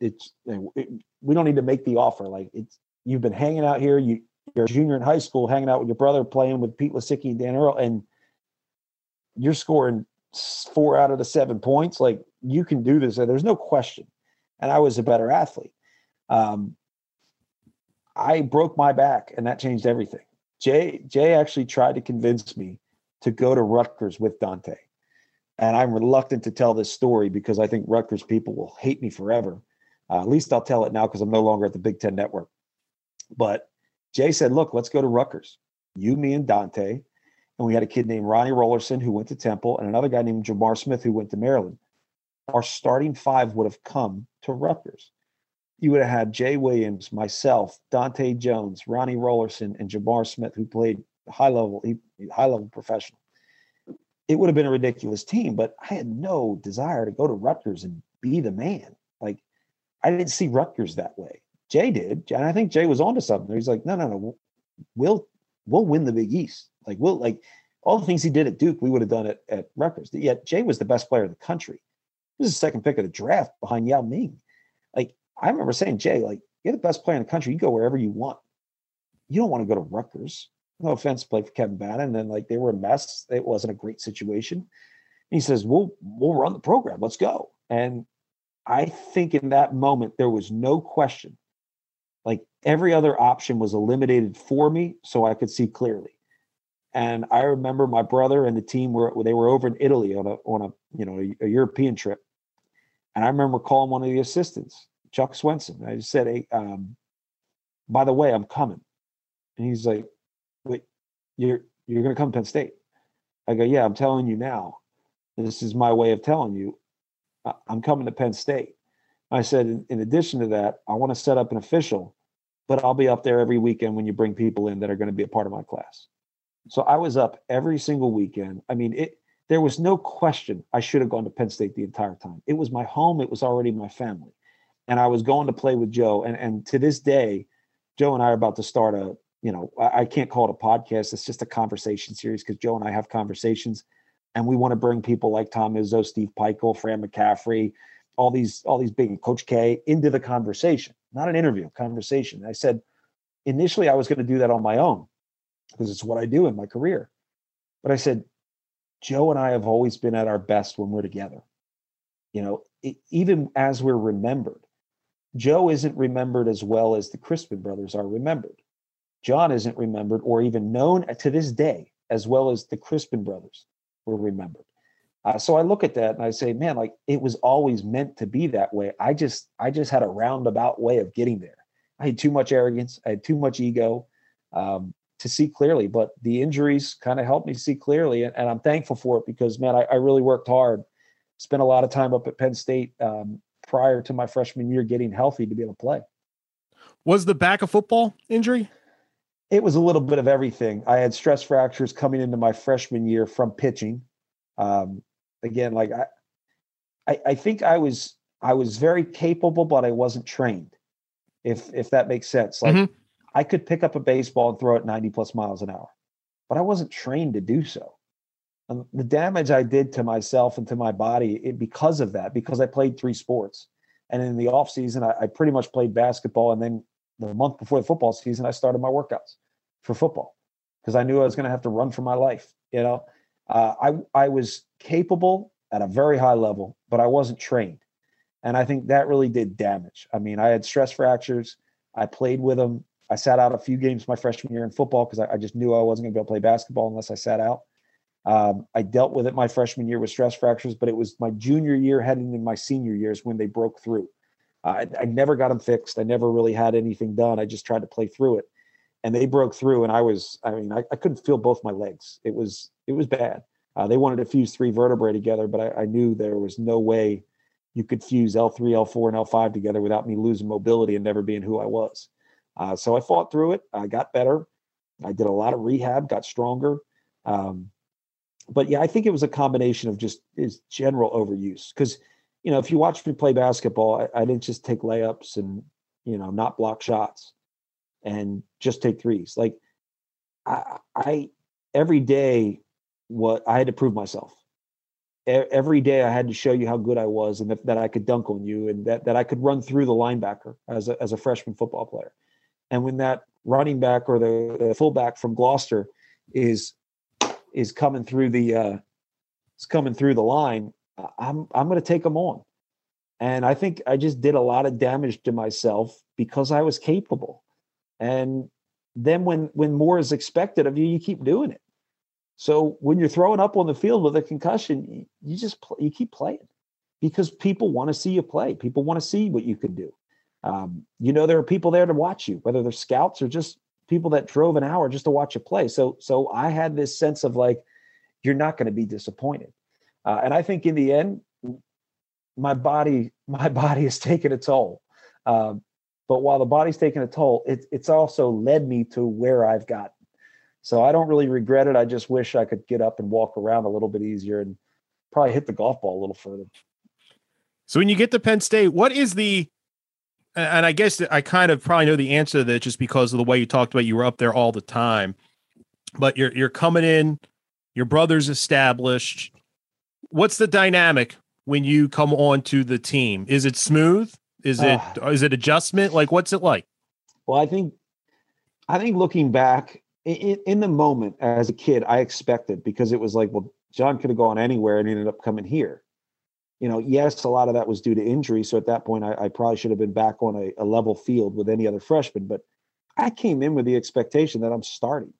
Speaker 3: it's, it, we don't need to make the offer. Like it's, you've been hanging out here. You, you're a junior in high school, hanging out with your brother, playing with Pete Lisicky and Dan Earl, and you're scoring four out of the seven points. Like you can do this. There's no question. And I was a better athlete. Um, I broke my back and that changed everything. Jay Jay actually tried to convince me to go to Rutgers with Dahntay. And I'm reluctant to tell this story because I think Rutgers people will hate me forever. Uh, at least I'll tell it now because I'm no longer at the Big Ten Network. But Jay said, look, let's go to Rutgers. You, me, and Dahntay. And we had a kid named Ronnie Rollerson who went to Temple and another guy named Jamar Smith who went to Maryland. Our starting five would have come to Rutgers you would have had Jay Williams, myself, Dahntay Jones, Ronnie Rollerson, and Jamar Smith, who played high level, high level professional. It would have been a ridiculous team, but I had no desire to go to Rutgers and be the man. Like I didn't see Rutgers that way. Jay did, and I think Jay was onto something. He's like, no, no, no, we'll we'll win the Big East. Like we'll like all the things he did at Duke, we would have done it at Rutgers. Yet Jay was the best player in the country. He was the second pick of the draft behind Yao Ming. Like I remember saying, Jay, like you're the best player in the country. You go wherever you want. You don't want to go to Rutgers. No offense, play for Kevin Bannon. And like they were a mess. It wasn't a great situation. And he says, We'll we'll run the program. Let's go. And I think in that moment there was no question. Every other option was eliminated for me so I could see clearly. And I remember my brother and the team were they were over in Italy on a on a you know a, a European trip. And I remember calling one of the assistants, Chuck Swenson. I just said, Hey, um, by the way, I'm coming. And he's like, Wait, you're you're gonna come to Penn State. I go, Yeah, I'm telling you now. This is my way of telling you. I'm coming to Penn State. I said, in, in addition to that, I want to set up an official, but I'll be up there every weekend when you bring people in that are going to be a part of my class. So I was up every single weekend. I mean, it there was no question I should have gone to Penn State the entire time. It was my home, it was already my family. And I was going to play with Joe. And and to this day, Joe and I are about to start a, you know, I, I can't call it a podcast. It's just a conversation series because Joe and I have conversations and we want to bring people like Tom Izzo, Steve Pikiell, Fran McCaffery, all these, all these big Coach K into the conversation, not an interview, conversation. I said, initially I was going to do that on my own because it's what I do in my career. But I said, Joe and I have always been at our best when we're together. You know, it, even as we're remembered, Joe isn't remembered as well as the Crispin brothers are remembered. Jon isn't remembered or even known to this day as well as the Crispin brothers were remembered. Uh, so I look at that and I say, man, like it was always meant to be that way. I just, I just had a roundabout way of getting there. I had too much arrogance. I had too much ego. Um, to see clearly. But the injuries kind of helped me see clearly, and, and, I'm thankful for it because man, I, I, really worked hard. Spent a lot of time up at Penn State um, prior to my freshman year getting healthy to be able to play.
Speaker 2: Was the back of football injury?
Speaker 3: It was a little bit of everything. I had stress fractures coming into my freshman year from pitching. Um, again, like I, I, I think I was I was very capable, but I wasn't trained. If if that makes sense, like. Mm-hmm I could pick up a baseball and throw it 90 plus miles an hour, but I wasn't trained to do so. And the damage I did to myself and to my body it, because of that, because I played three sports. And in the off season, I, I pretty much played basketball. And then the month before the football season, I started my workouts for football because I knew I was going to have to run for my life. You know, uh, I I was capable at a very high level, but I wasn't trained, and I think that really did damage. I mean, I had stress fractures. I played with them I sat out a few games my freshman year in football because I, I, just knew I wasn't going to be able to play basketball unless I sat out. Um, I dealt with it my freshman year with stress fractures, but it was my junior year heading into my senior years when they broke through. I, I, never got them fixed. I never really had anything done. I just tried to play through it, and they broke through. And I was, I mean, I, I couldn't feel both my legs. It was, it was bad. Uh, they wanted to fuse three vertebrae together, but I, I knew there was no way you could fuse L3, L4, and L5 together without me losing mobility and never being who I was. Uh, so I fought through it. I got better. I did a lot of rehab, got stronger. Um, but yeah, I think it was a combination of just is general overuse. Because you know, if you watch me play basketball, I, I, didn't just take layups and you know not block shots and just take threes. Like I, I every day, what I had to prove myself. every day, I had to show you how good I was and that, that I could dunk on you and that that I could run through the linebacker as a as a freshman football player. And when that running back or the, the fullback from Gloucester is is coming through the uh, is coming through the line, I'm I'm going to take them on. And I think I just did a lot of damage to myself because I was capable. And then when when more is expected of you, you keep doing it. So when you're throwing up on the field with a concussion, you just you keep playing because people want to see you play. People want to see what you can do um, you know there are people there to watch you whether they're scouts or just people that drove an hour just to watch you play so so i had this sense of like you're not going to be disappointed uh, and i think in the end my body my body has taken a toll um, but while the body's taken a toll it, it's also led me to where i've gotten so i don't really regret it i just wish i could get up and walk around a little bit easier and probably hit the golf ball a little further
Speaker 2: so when you get to penn state what is the and I guess I kind of probably know the answer to that just because of the way you talked about you were up there all the time. But you're you're coming in, your brother's established. What's the dynamic when you come on to the team? Is it smooth? Is it uh, is it adjustment? Like what's it like?
Speaker 3: Well, I think I think looking back in, in the moment as a kid, I expected because it was like, well, Jon could have gone anywhere and ended up coming here you know, yes, a lot of that was due to injury. So at that point, I, I probably should have been back on a, a, level field with any other freshman. But I came in with the expectation that I'm starting.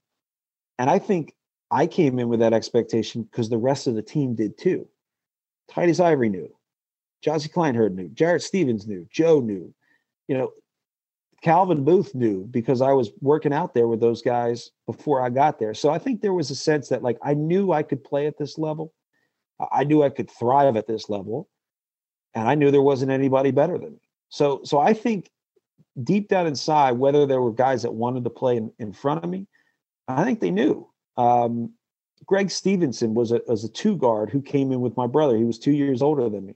Speaker 3: And I think I came in with that expectation because the rest of the team did too. Titus Ivory knew, Gyasi Cline-Heard knew, Jarrett Stephens knew, Joe knew, you know, Calvin Booth knew because I was working out there with those guys before I got there. So I think there was a sense that like I knew I could play at this level I knew I could thrive at this level, and I knew there wasn't anybody better than me. So, so I think deep down inside, whether there were guys that wanted to play in, in front of me, I think they knew. Um, Greg Stevenson was a was a two guard who came in with my brother. He was two years older than me.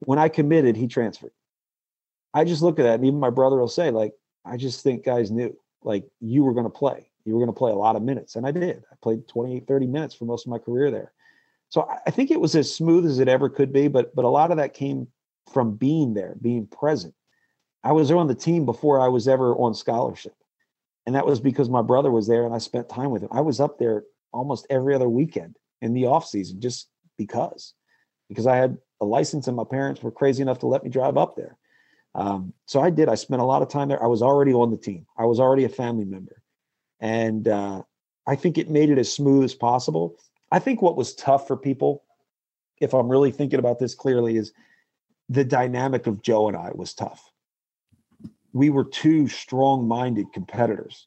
Speaker 3: When I committed, he transferred. I just look at that, and even my brother will say, like, I just think guys knew, like, you were going to play. You were going to play a lot of minutes. And I did. I played 28, 30 minutes for most of my career there. So I think it was as smooth as it ever could be, but but a lot of that came from being there, being present. I was on the team before I was ever on scholarship. And that was because my brother was there and I spent time with him. I was up there almost every other weekend in the off season just because because I had a license and my parents were crazy enough to let me drive up there. Um, so I did. I spent a lot of time there. I was already on the team. I was already a family member, and uh, I think it made it as smooth as possible. I think what was tough for people, if I'm really thinking about this clearly, is the dynamic of Joe and I was tough. We were two strong minded competitors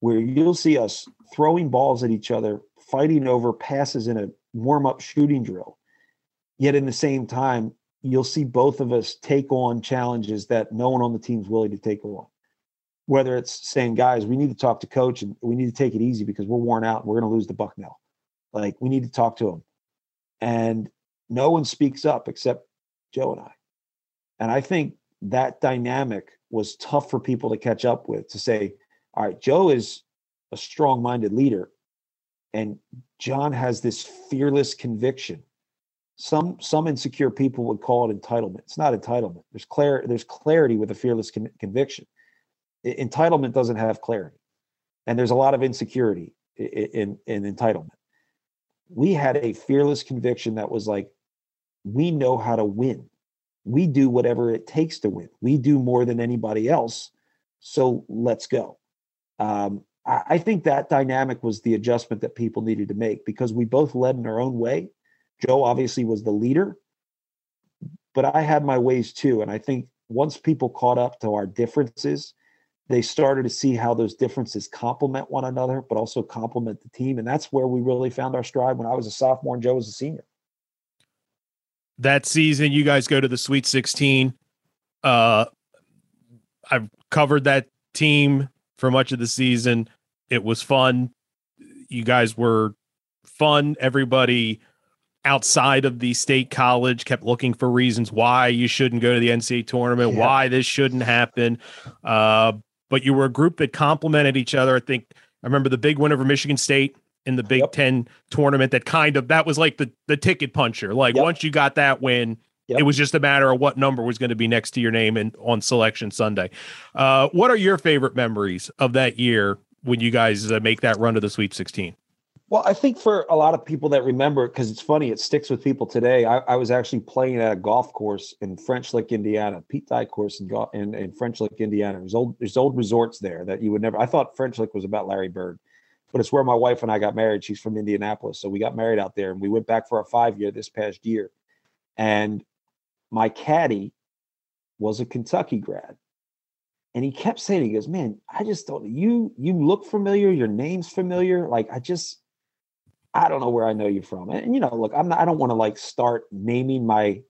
Speaker 3: where you'll see us throwing balls at each other, fighting over passes in a warm up shooting drill. Yet in the same time, you'll see both of us take on challenges that no one on the team is willing to take on. Whether it's saying, guys, we need to talk to coach and we need to take it easy because we're worn out and we're going to lose the Bucknell like, we need to talk to him. And no one speaks up except Joe and I. And I think that dynamic was tough for people to catch up with to say, all right, Joe is a strong minded leader. And Jon has this fearless conviction. Some some insecure people would call it entitlement. It's not entitlement. There's clar- there's clarity with a fearless con- conviction. Entitlement doesn't have clarity, and there's a lot of insecurity in, in, in entitlement we had a fearless conviction that was like, we know how to win. We do whatever it takes to win. We do more than anybody else. So let's go. Um, I think that dynamic was the adjustment that people needed to make because we both led in our own way. Joe obviously was the leader, but I had my ways too. And I think once people caught up to our differences they started to see how those differences complement one another, but also complement the team. And that's where we really found our stride when I was a sophomore and Joe was a senior.
Speaker 2: That season, you guys go to the Sweet 16. Uh, I've covered that team for much of the season. It was fun. You guys were fun. Everybody outside of the state college kept looking for reasons why you shouldn't go to the NCAA tournament, yeah. why this shouldn't happen. Uh, but you were a group that complemented each other. I think I remember the big win over Michigan State in the Big yep. Ten tournament. That kind of that was like the the ticket puncher. Like yep. once you got that win, Yep. It was just a matter of what number was going to be next to your name and on selection Sunday. Uh, what are your favorite memories of that year when you guys uh, make that run to the Sweet 16?
Speaker 3: Well, I think for a lot of people that remember, because it's funny, it sticks with people today. I, I, was actually playing at a golf course in French Lick, Indiana, Pete Dye course in, in, in French Lick, Indiana. There's old there's old resorts there that you would never. I thought French Lick was about Larry Bird, but it's where my wife and I got married. She's from Indianapolis, so we got married out there, and we went back for a five year this past year. And my caddy was a Kentucky grad, and he kept saying, "He goes, man, I just don't. You you look familiar. Your name's familiar. Like I just." I don't know where I know you from. And, you know, look, I'm not, I don't want to like start naming my,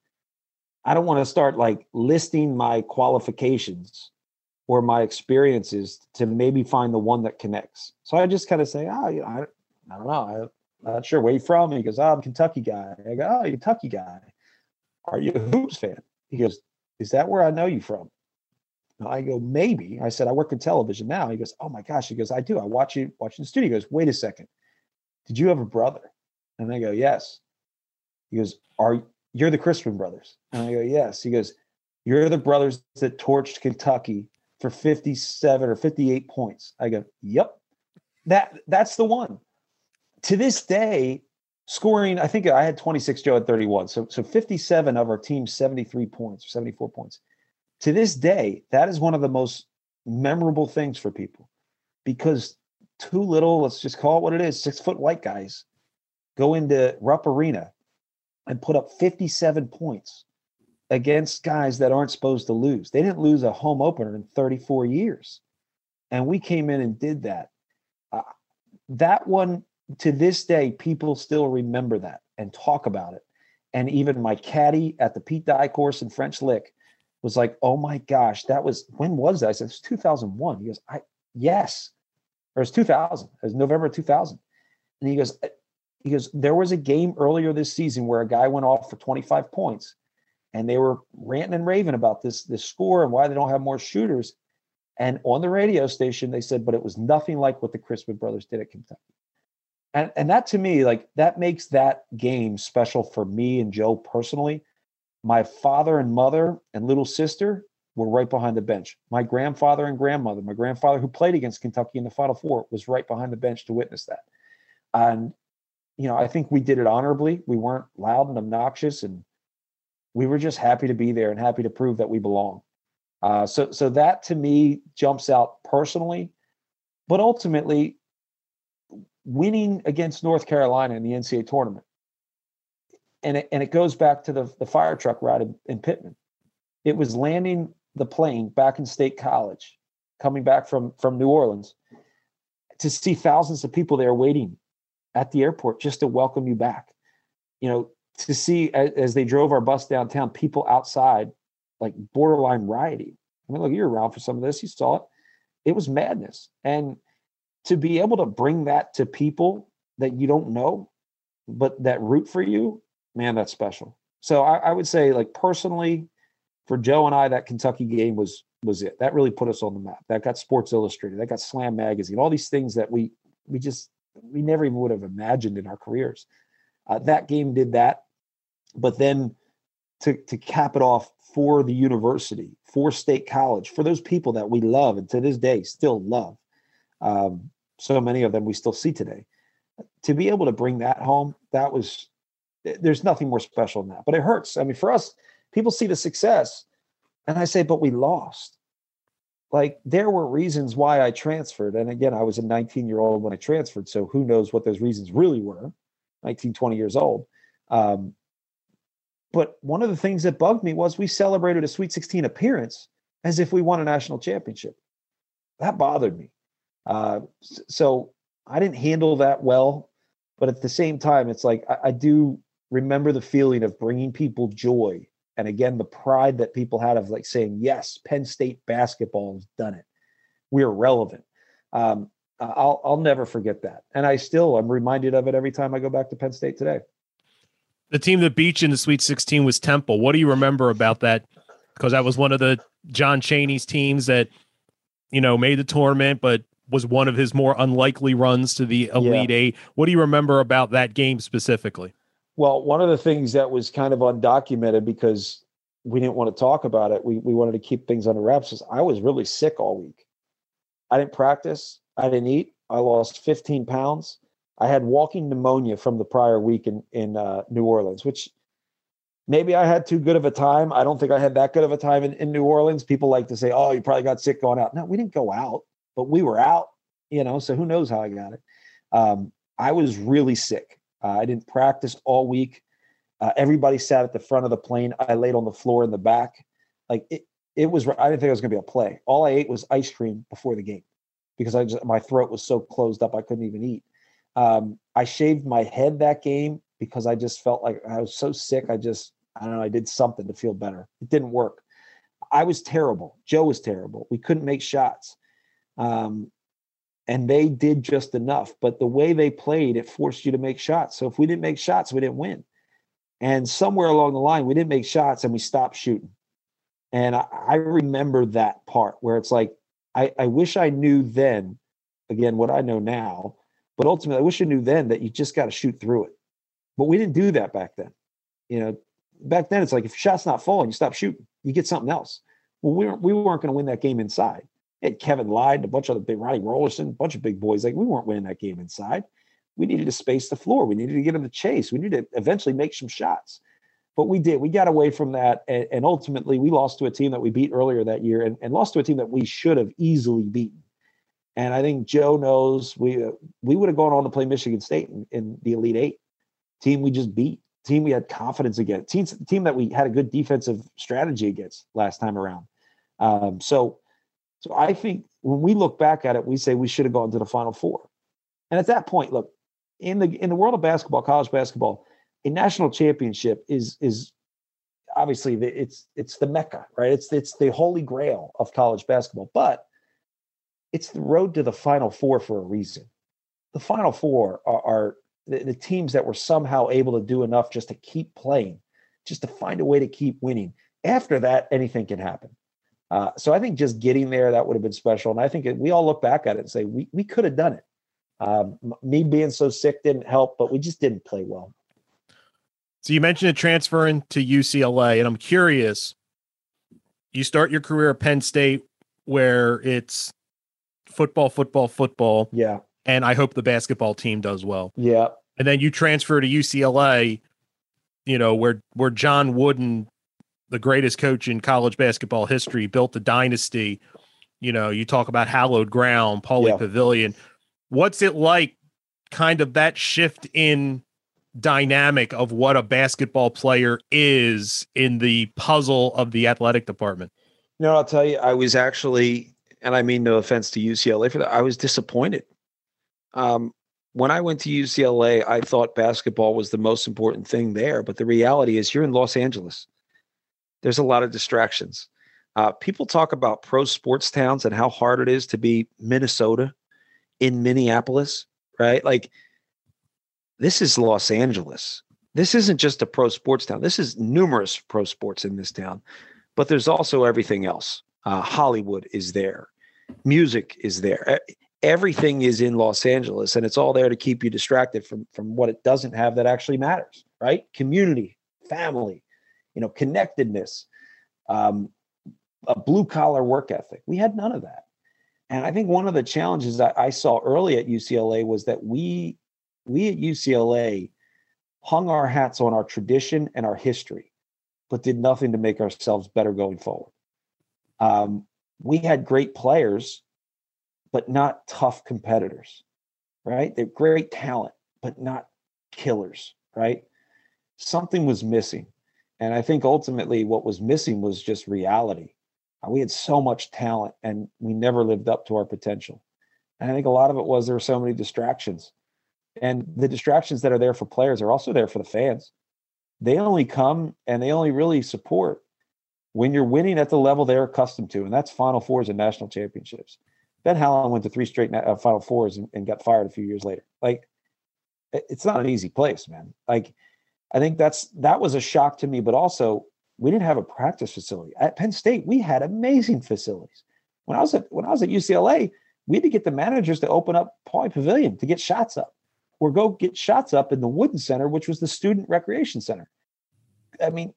Speaker 3: I don't want to start like listing my qualifications or my experiences to maybe find the one that connects. So I just kind of say, oh, you know, I, I don't know. I'm not sure where you're from. He goes, oh, I'm Kentucky guy. I go, oh, Kentucky guy. Are you a Hoops fan? He goes, is that where I know you from? I go, maybe. I said, I work in television now. He goes, Oh my gosh. He goes, I do. I watch you watch in the studio. He goes, Wait a second. Did you have a brother? And I go, Yes. He goes, Are you're the Crispin brothers? And I go, Yes. He goes, You're the brothers that torched Kentucky for 57 or 58 points. I go, Yep. That that's the one. To this day, scoring, I think I had 26, Joe had 31. So so 57 of our team's 73 points, 74 points to this day, that is one of the most memorable things for people because two little, let's just call it what it is, six foot white guys go into Rupp Arena and put up 57 points against guys that aren't supposed to lose. They didn't lose a home opener in 34 years. And we came in and did that. Uh, that one, to this day, people still remember that and talk about it. And even my caddy at the Pete Dye course in French Lick was like, "Oh my gosh, that was when was that?" I said, "It's 2001." He goes, "I yes," or it's 2000. It was November 2000, and he goes, uh, "He goes, there was a game earlier this season where a guy went off for 25 points, and they were ranting and raving about this this score and why they don't have more shooters." And on the radio station, they said, "But it was nothing like what the Crispin brothers did at Kentucky." And, and that to me, like that makes that game special for me and Joe personally my father and mother and little sister were right behind the bench. My grandfather and grandmother, my grandfather who played against Kentucky in the Final Four, was right behind the bench to witness that. And, you know, I think we did it honorably. We weren't loud and obnoxious, and we were just happy to be there and happy to prove that we belong. Uh, so, so that to me jumps out personally, but ultimately, winning against North Carolina in the NCAA tournament and it, and it goes back to the, the fire truck ride in, in Pitman. It was landing the plane back in State College, coming back from from New Orleans, to see thousands of people there waiting at the airport just to welcome you back. You know, to see as, as they drove our bus downtown, people outside, like borderline rioting. I mean, look, you're around for some of this. You saw it. It was madness, and to be able to bring that to people that you don't know, but that root for you man, that's special. So I, I, would say, like personally, for Joe and I, that Kentucky game was was it. That really put us on the map. That got Sports Illustrated. That got Slam Magazine. All these things that we we just we never even would have imagined in our careers. Uh, that game did that, but then to to cap it off for the university, for State College, for those people that we love and to this day still love. Um, so many of them we still see today. To be able to bring that home, that was there's nothing more special than that. But it hurts. I mean, for us, people see the success, and I say, but we lost. Like there were reasons why I transferred. And again, I was a 19 year old when I transferred. So who knows what those reasons really were, 19, 20 years old. Um, but one of the things that bugged me was we celebrated a Sweet 16 appearance as if we won a national championship. That bothered me. Uh, so I didn't handle that well. But at the same time, it's like I, I do remember the feeling of bringing people joy and again the pride that people had of like saying yes penn state basketball has done it. We're relevant. Um, I'll, I'll never forget that. And i still i'm reminded of it every time i go back to penn state today.
Speaker 2: The team that beat you in the sweet 16 was temple. What do you remember about that? Because that was one of the john chaney's teams that you know made the tournament but was one of his more unlikely runs to the elite yeah. eight. What do you remember about that game specifically
Speaker 3: well, one of the things that was kind of undocumented because we didn't want to talk about it, we, we wanted to keep things under wraps, is I was really sick all week. I didn't practice, I didn't eat, I lost 15 pounds. I had walking pneumonia from the prior week in, in uh, New Orleans, which maybe I had too good of a time. I don't think I had that good of a time in, in New Orleans. People like to say, oh, you probably got sick going out. No, we didn't go out, but we were out, you know, so who knows how I got it. Um, I was really sick. Uh, I didn't practice all week. Uh, everybody sat at the front of the plane. I laid on the floor in the back. Like it, it was. I didn't think it was going to be a play. All I ate was ice cream before the game because I just my throat was so closed up I couldn't even eat. Um, I shaved my head that game because I just felt like I was so sick. I just I don't know. I did something to feel better. It didn't work. I was terrible. Joe was terrible. We couldn't make shots. Um, and they did just enough. But the way they played, it forced you to make shots. So if we didn't make shots, we didn't win. And somewhere along the line, we didn't make shots and we stopped shooting. And I, I remember that part where it's like, I, I wish I knew then, again, what I know now, but ultimately, I wish I knew then that you just got to shoot through it. But we didn't do that back then. You know, back then it's like if shot's not falling, you stop shooting, you get something else. Well, we weren't we weren't going to win that game inside. It Kevin Lyden, a bunch of the big Ronnie Rollerson, a bunch of big boys. Like we weren't winning that game inside. We needed to space the floor. We needed to get them to chase. We needed to eventually make some shots. But we did. We got away from that, and, and ultimately we lost to a team that we beat earlier that year, and, and lost to a team that we should have easily beaten. And I think Joe knows we uh, we would have gone on to play Michigan State in, in, the Elite Eight. Team we just beat. Team we had confidence against. Team team that we had a good defensive strategy against last time around. Um, so, so I think when we look back at it, we say we should have gone to the Final Four. And at that point, look in the in the world of basketball, college basketball, a national championship is is obviously the, it's it's the mecca, right? It's it's the holy grail of college basketball, but it's the road to the final four for a reason. The final four are, are the, the, teams that were somehow able to do enough just to keep playing, just to find a way to keep winning. After that, anything can happen. Uh, so I think just getting there, that would have been special. And I think it, we all look back at it and say, we, we could have done it. Um, me being so sick didn't help, but we just didn't play well.
Speaker 2: So you mentioned a transferring to UCLA, and I'm curious. You start your career at Penn State, where it's football, football, football.
Speaker 3: Yeah.
Speaker 2: And I hope the basketball team does well.
Speaker 3: Yeah.
Speaker 2: And then you transfer to UCLA, you know, where where John Wooden, the greatest coach in college basketball history, built a dynasty. You know, you talk about hallowed ground, Pauley yeah. Pavilion. What's it like, kind of that shift in dynamic of what a basketball player is in the puzzle of the athletic department?
Speaker 3: You know, I'll tell you, I was actually and I mean no offense to UCLA for that. I was disappointed. Um, when I went to UCLA, I thought basketball was the most important thing there. But the reality is, you're in Los Angeles. There's a lot of distractions. Uh, people talk about pro sports towns and how hard it is to be Minnesota in Minneapolis, right? Like, this is Los Angeles. This isn't just a pro sports town. This is numerous pro sports in this town, but there's also everything else. Uh, Hollywood is there, music is there. Everything is in Los Angeles, and it's all there to keep you distracted from from what it doesn't have that actually matters. Right? Community, family, you know, connectedness, um, a blue collar work ethic. We had none of that. And I think one of the challenges that I saw early at UCLA was that we we at UCLA hung our hats on our tradition and our history, but did nothing to make ourselves better going forward. Um, we had great players, but not tough competitors, right? They're great talent, but not killers, right? Something was missing. And I think ultimately what was missing was just reality. Uh, we had so much talent and we never lived up to our potential. And I think a lot of it was there were so many distractions. And the distractions that are there for players are also there for the fans. They only come and they only really support when you're winning at the level they're accustomed to, and that's Final Fours and national championships. Ben Howland went to three straight uh, Final Fours and, and, got fired a few years later. Like, it's not an easy place, man. Like, I think that's that was a shock to me, but also we didn't have a practice facility at Penn State. We had amazing facilities. When I was at when I was at UCLA, we had to get the managers to open up Pauley Pavilion to get shots up, or go get shots up in the Wooden Center, which was the student recreation center. I mean,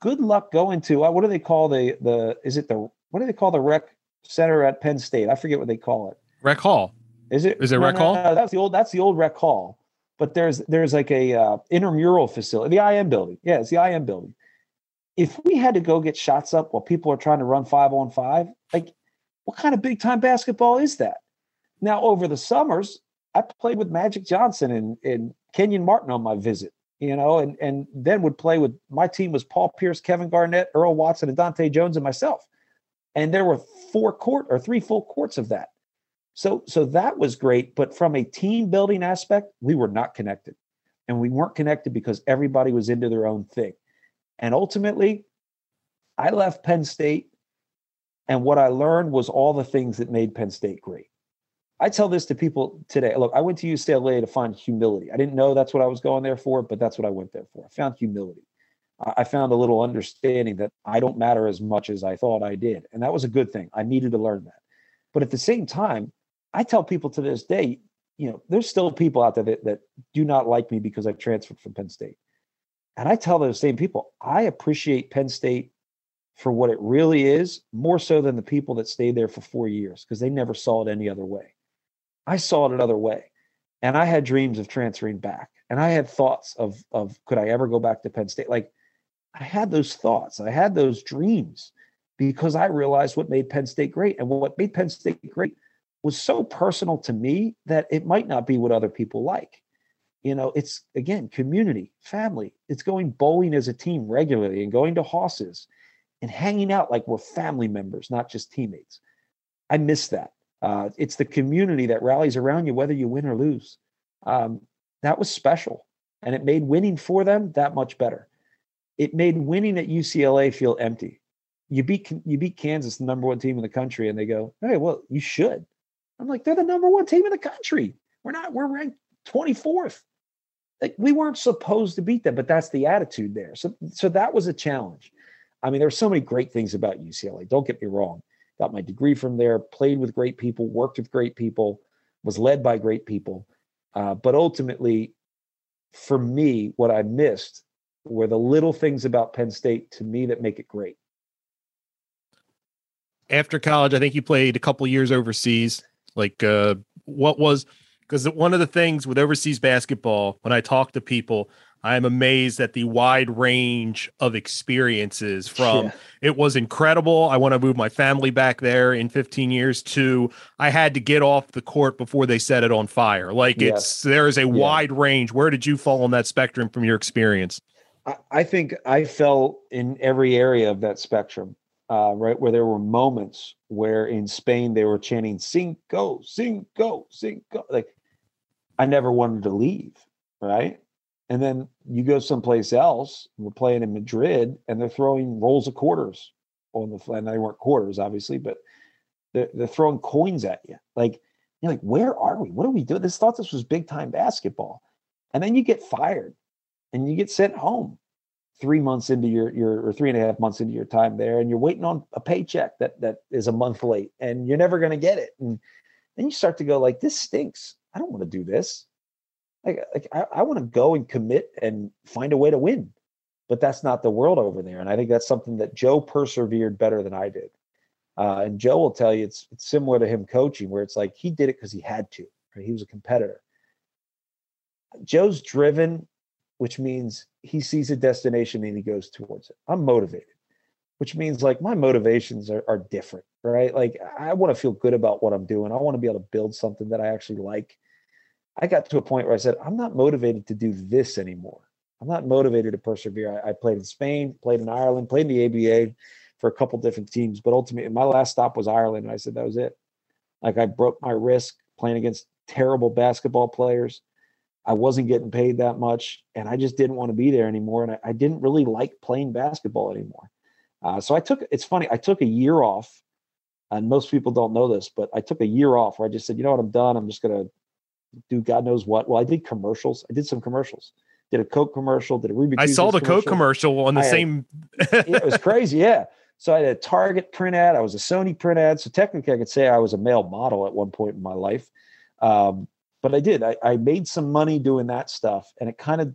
Speaker 3: good luck going to uh, what do they call the the is it the what do they call the rec center at Penn State? I forget what they call it.
Speaker 2: Rec Hall.
Speaker 3: Is it?
Speaker 2: Is it no, Rec no, Hall?
Speaker 3: No, that's the old. That's the old Rec Hall. But there's there's like a uh, intramural facility, the IM building. Yeah, it's the IM building. If we had to go get shots up while people are trying to run five on five, like what kind of big time basketball is that? Now over the summers, I played with Magic Johnson and, and Kenyon Martin on my visit you know, and and then would play with my team was Paul Pierce, Kevin Garnett, Earl Watson, and Dahntay Jones, and myself. And there were four court or three full courts of that. So so that was great. But from a team building aspect, we were not connected. And we weren't connected because everybody was into their own thing. And ultimately, I left Penn State. And what I learned was all the things that made Penn State great. I tell this to people today. Look, I went to UCLA to find humility. I didn't know that's what I was going there for, but that's what I went there for. I found humility. I found a little understanding that I don't matter as much as I thought I did. And that was a good thing. I needed to learn that. But at the same time, I tell people to this day, you know, there's still people out there that, that do not like me because I transferred from Penn State. And I tell those same people, I appreciate Penn State for what it really is more so than the people that stayed there for four years because they never saw it any other way. I saw it another way. And I had dreams of transferring back. And I had thoughts of of could I ever go back to Penn State? Like I had those thoughts. I had those dreams because I realized what made Penn State great. And what made Penn State great was so personal to me that it might not be what other people like. You know, it's again community, family. It's going bowling as a team regularly and going to Hoss's and hanging out like we're family members, not just teammates. I miss that. Uh, it's the community that rallies around you, whether you win or lose. Um, that was special, and it made winning for them that much better. It made winning at UCLA feel empty. You beat you beat Kansas, the number one team in the country, and they go, "Hey, well, you should." I'm like, "They're the number one team in the country. We're not. We're ranked 24th like we weren't supposed to beat them, but that's the attitude there. So so that was a challenge. I mean, there are so many great things about UCLA. Don't get me wrong. Got my degree from there, played with great people, worked with great people, was led by great people. Uh, but ultimately, for me, what I missed were the little things about Penn State to me that make it great.
Speaker 2: After college, I think you played a couple years overseas. Like, uh, what was because one of the things with overseas basketball, when I talk to people, I'm amazed at the wide range of experiences from yeah. it was incredible. I want to move my family back there in 15 years to I had to get off the court before they set it on fire. Like yes. it's there is a yeah. wide range. Where did you fall on that spectrum from your experience?
Speaker 3: I, I think I fell in every area of that spectrum. Uh, right where there were moments where in Spain they were chanting "Cinco, Cinco, Cinco," like I never wanted to leave, right? And then you go someplace else. We're playing in Madrid, and they're throwing rolls of quarters on the and they weren't quarters, obviously, but they're, they're throwing coins at you. Like you're like, where are we? What are we doing? This thought this was big time basketball, and then you get fired, and you get sent home three months into your your or three and a half months into your time there, and you're waiting on a paycheck that that is a month late, and you're never going to get it, and then you start to go like, this stinks. I don't want to do this. Like, like I, I want to go and commit and find a way to win. But that's not the world over there. And I think that's something that Joe persevered better than I did. Uh, and Joe will tell you it's, it's similar to him coaching, where it's like he did it because he had to. Right? He was a competitor. Joe's driven, which means he sees a destination and he goes towards it. I'm motivated, which means like my motivations are, are different, right? Like I want to feel good about what I'm doing. I want to be able to build something that I actually like. I got to a point where I said, I'm not motivated to do this anymore. I'm not motivated to persevere. I, I played in Spain, played in Ireland, played in the ABA for a couple different teams, but ultimately my last stop was Ireland. And I said, that was it. Like I broke my wrist playing against terrible basketball players. I wasn't getting paid that much, and I just didn't want to be there anymore. And I, I didn't really like playing basketball anymore. Uh, so I took. It's funny. I took a year off, and most people don't know this, but I took a year off where I just said, you know what, I'm done. I'm just gonna do God knows what. Well, I did commercials. I did some commercials. Did a Coke commercial. Did a Ruby.
Speaker 2: I saw the
Speaker 3: commercial.
Speaker 2: Coke commercial on the
Speaker 3: had,
Speaker 2: same.
Speaker 3: it was crazy. Yeah. So I had a Target print ad. I was a Sony print ad. So technically, I could say I was a male model at one point in my life. Um, but I did. I, I made some money doing that stuff, and it kind of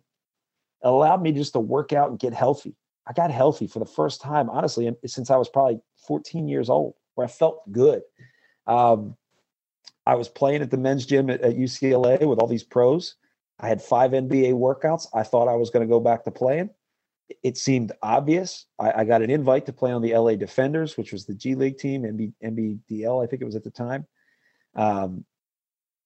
Speaker 3: allowed me just to work out and get healthy. I got healthy for the first time, honestly, since I was probably 14 years old, where I felt good. Um, I was playing at the men's gym at, at UCLA with all these pros. I had five NBA workouts. I thought I was going to go back to playing. It seemed obvious. I, I, got an invite to play on the LA D-Fenders, which was the G League team, MB, NBDL, I think it was at the time. Um,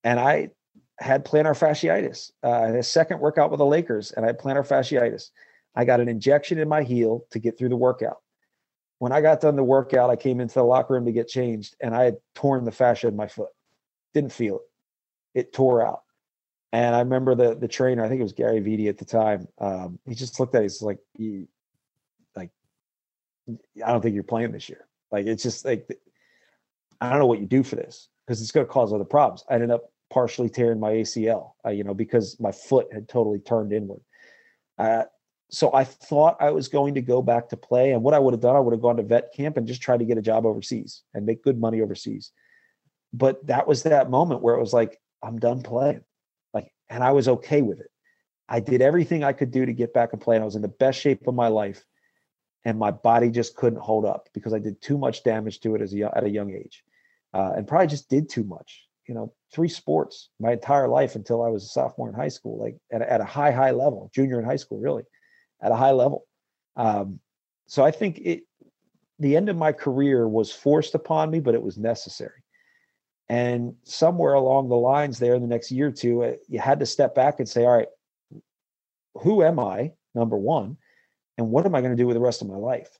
Speaker 3: and I had plantar fasciitis. Uh, I had a second workout with the Lakers, and I had plantar fasciitis. I got an injection in my heel to get through the workout. When I got done the workout, I came into the locker room to get changed, and I had torn the fascia in my foot. Didn't feel it. It tore out. And I remember the the trainer, I think it was Gary Vitti at the time. Um, he just looked at he's like, like, I don't think you're playing this year. Like it's just like I don't know what you do for this because it's going to cause other problems. I ended up partially tearing my ACL, uh, you know, because my foot had totally turned inward. Uh, so I thought I was going to go back to play. And what I would have done, I would have gone to vet camp and just tried to get a job overseas and make good money overseas. But that was that moment where it was like, I'm done playing. Like, and I was okay with it. I did everything I could do to get back and play. And I was in the best shape of my life. And my body just couldn't hold up because I did too much damage to it as a, at a young age. Uh, and probably just did too much. You know, three sports my entire life until I was a sophomore in high school, like at, at a high, high level, junior in high school, really at a high level. Um, so I think it, the end of my career was forced upon me, but it was necessary. And somewhere along the lines there in the next year or two, uh, you had to step back and say, all right, who am I? Number one, and what am I going to do with the rest of my life?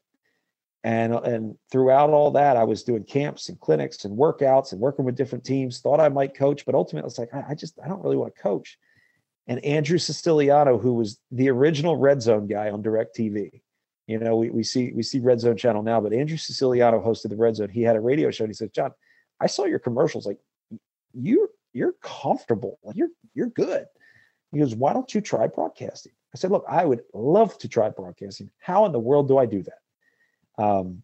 Speaker 3: And and throughout all that, I was doing camps and clinics and workouts and working with different teams. Thought I might coach, but ultimately, it's like I, I just I don't really want to coach and Andrew Siciliano, who was the original Red Zone guy on DirecTV. You know, we, we see we see Red Zone channel now, but Andrew Siciliano hosted the Red Zone. He had a radio show and he said, Jon, I saw your commercials. Like you're you're comfortable. Like you're you're good. He goes, Why don't you try broadcasting? I said, Look, I would love to try broadcasting. How in the world do I do that? Um,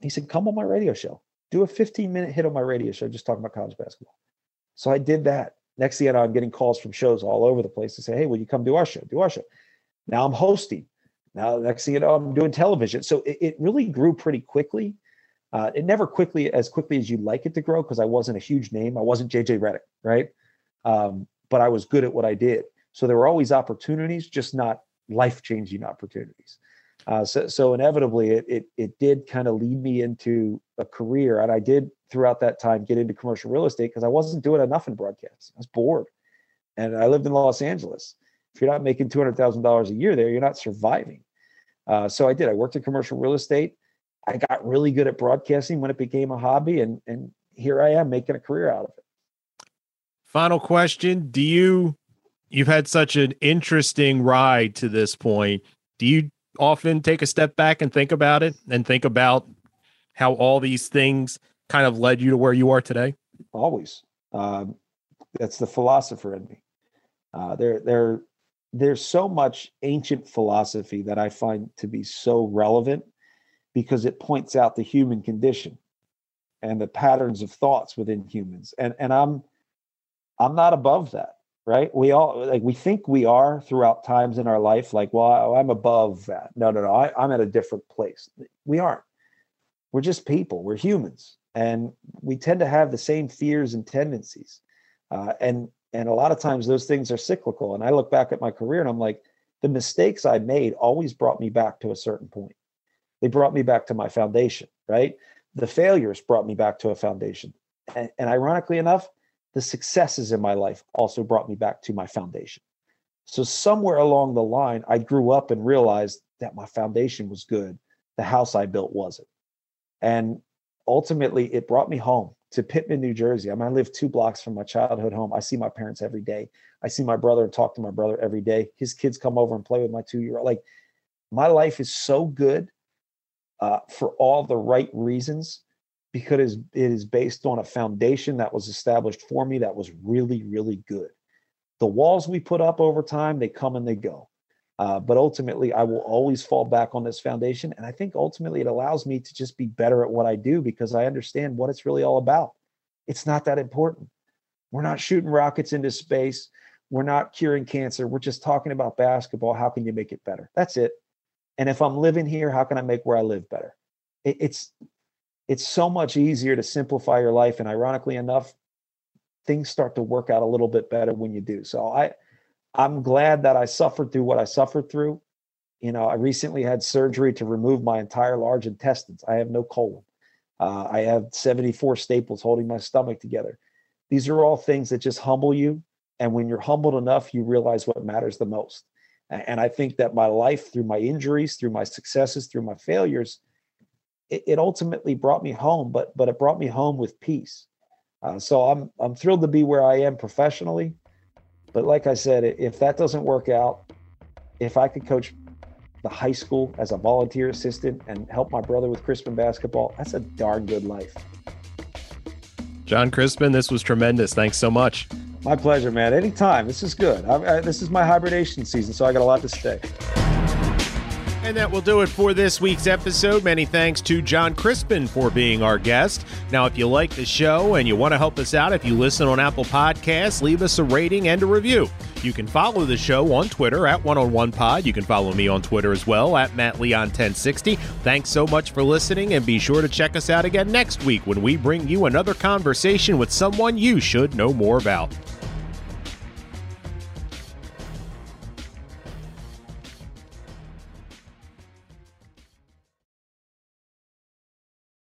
Speaker 3: he said, Come on my radio show. Do a 15 minute hit on my radio show, just talking about college basketball. So I did that. Next thing you know, I'm getting calls from shows all over the place to say, "Hey, will you come do our show? Do our show." Now I'm hosting. Now next thing you know, I'm doing television. So it, it really grew pretty quickly. Uh, it never quickly as quickly as you'd like it to grow because I wasn't a huge name. I wasn't JJ Redick, right? Um, but I was good at what I did. So there were always opportunities, just not life changing opportunities. Uh, so, so inevitably, it, it it did kind of lead me into a career, and I did throughout that time get into commercial real estate because I wasn't doing enough in broadcast. I was bored, and I lived in Los Angeles. If you're not making two hundred thousand dollars a year there, you're not surviving. Uh, so I did. I worked in commercial real estate. I got really good at broadcasting when it became a hobby, and and here I am making a career out of it.
Speaker 2: Final question: Do you you've had such an interesting ride to this point? Do you often take a step back and think about it and think about how all these things kind of led you to where you are today?
Speaker 3: Always. Um, that's the philosopher in me. Uh, there, there, there's so much ancient philosophy that I find to be so relevant because it points out the human condition and the patterns of thoughts within humans. And and I'm I'm not above that right? We all like we think we are throughout times in our life, like, well, I'm above that. No, no, no, I, I'm at a different place. We aren't. We're just people. We're humans, and we tend to have the same fears and tendencies. Uh, and and a lot of times those things are cyclical. And I look back at my career and I'm like, the mistakes I made always brought me back to a certain point. They brought me back to my foundation, right? The failures brought me back to a foundation. And, and ironically enough, the successes in my life also brought me back to my foundation. So somewhere along the line, I grew up and realized that my foundation was good. The house I built wasn't. And ultimately, it brought me home to Pitman, New Jersey. I mean, I live two blocks from my childhood home. I see my parents every day. I see my brother and talk to my brother every day. His kids come over and play with my two year old. Like, my life is so good uh, for all the right reasons because it is based on a foundation that was established for me that was really, really good. The walls we put up over time, they come and they go. Uh, but ultimately, I will always fall back on this foundation. And I think ultimately it allows me to just be better at what I do because I understand what it's really all about. It's not that important. We're not shooting rockets into space. We're not curing cancer. We're just talking about basketball. How can you make it better? That's it. And if I'm living here, how can I make where I live better? It, it's it's so much easier to simplify your life and ironically enough things start to work out a little bit better when you do. So i i'm glad that i suffered through what i suffered through. You know i recently had surgery to remove my entire large intestines. I have no colon. Uh, i have 74 staples holding my stomach together. These are all things that just humble you and when you're humbled enough you realize what matters the most. And i think that my life through my injuries through my successes through my failures it, it ultimately brought me home, but but it brought me home with peace. Uh, so I'm I'm thrilled to be where I am professionally. But like I said, if that doesn't work out, if I could coach the high school as a volunteer assistant and help my brother with Crispin basketball, that's a darn good life.
Speaker 2: Jon Crispin, this was tremendous. Thanks so much.
Speaker 3: My pleasure, man. Anytime. This is good. I, I, this is my hibernation season, so I got a lot to say.
Speaker 2: And that will do it for this week's episode. Many thanks to Jon Crispin for being our guest. Now, if you like the show and you want to help us out, if you listen on Apple Podcasts, leave us a rating and a review. You can follow the show on Twitter at One on One Pod. You can follow me on Twitter as well at Matt Leon 1060. Thanks so much for listening, and be sure to check us out again next week when we bring you another conversation with someone you should know more about.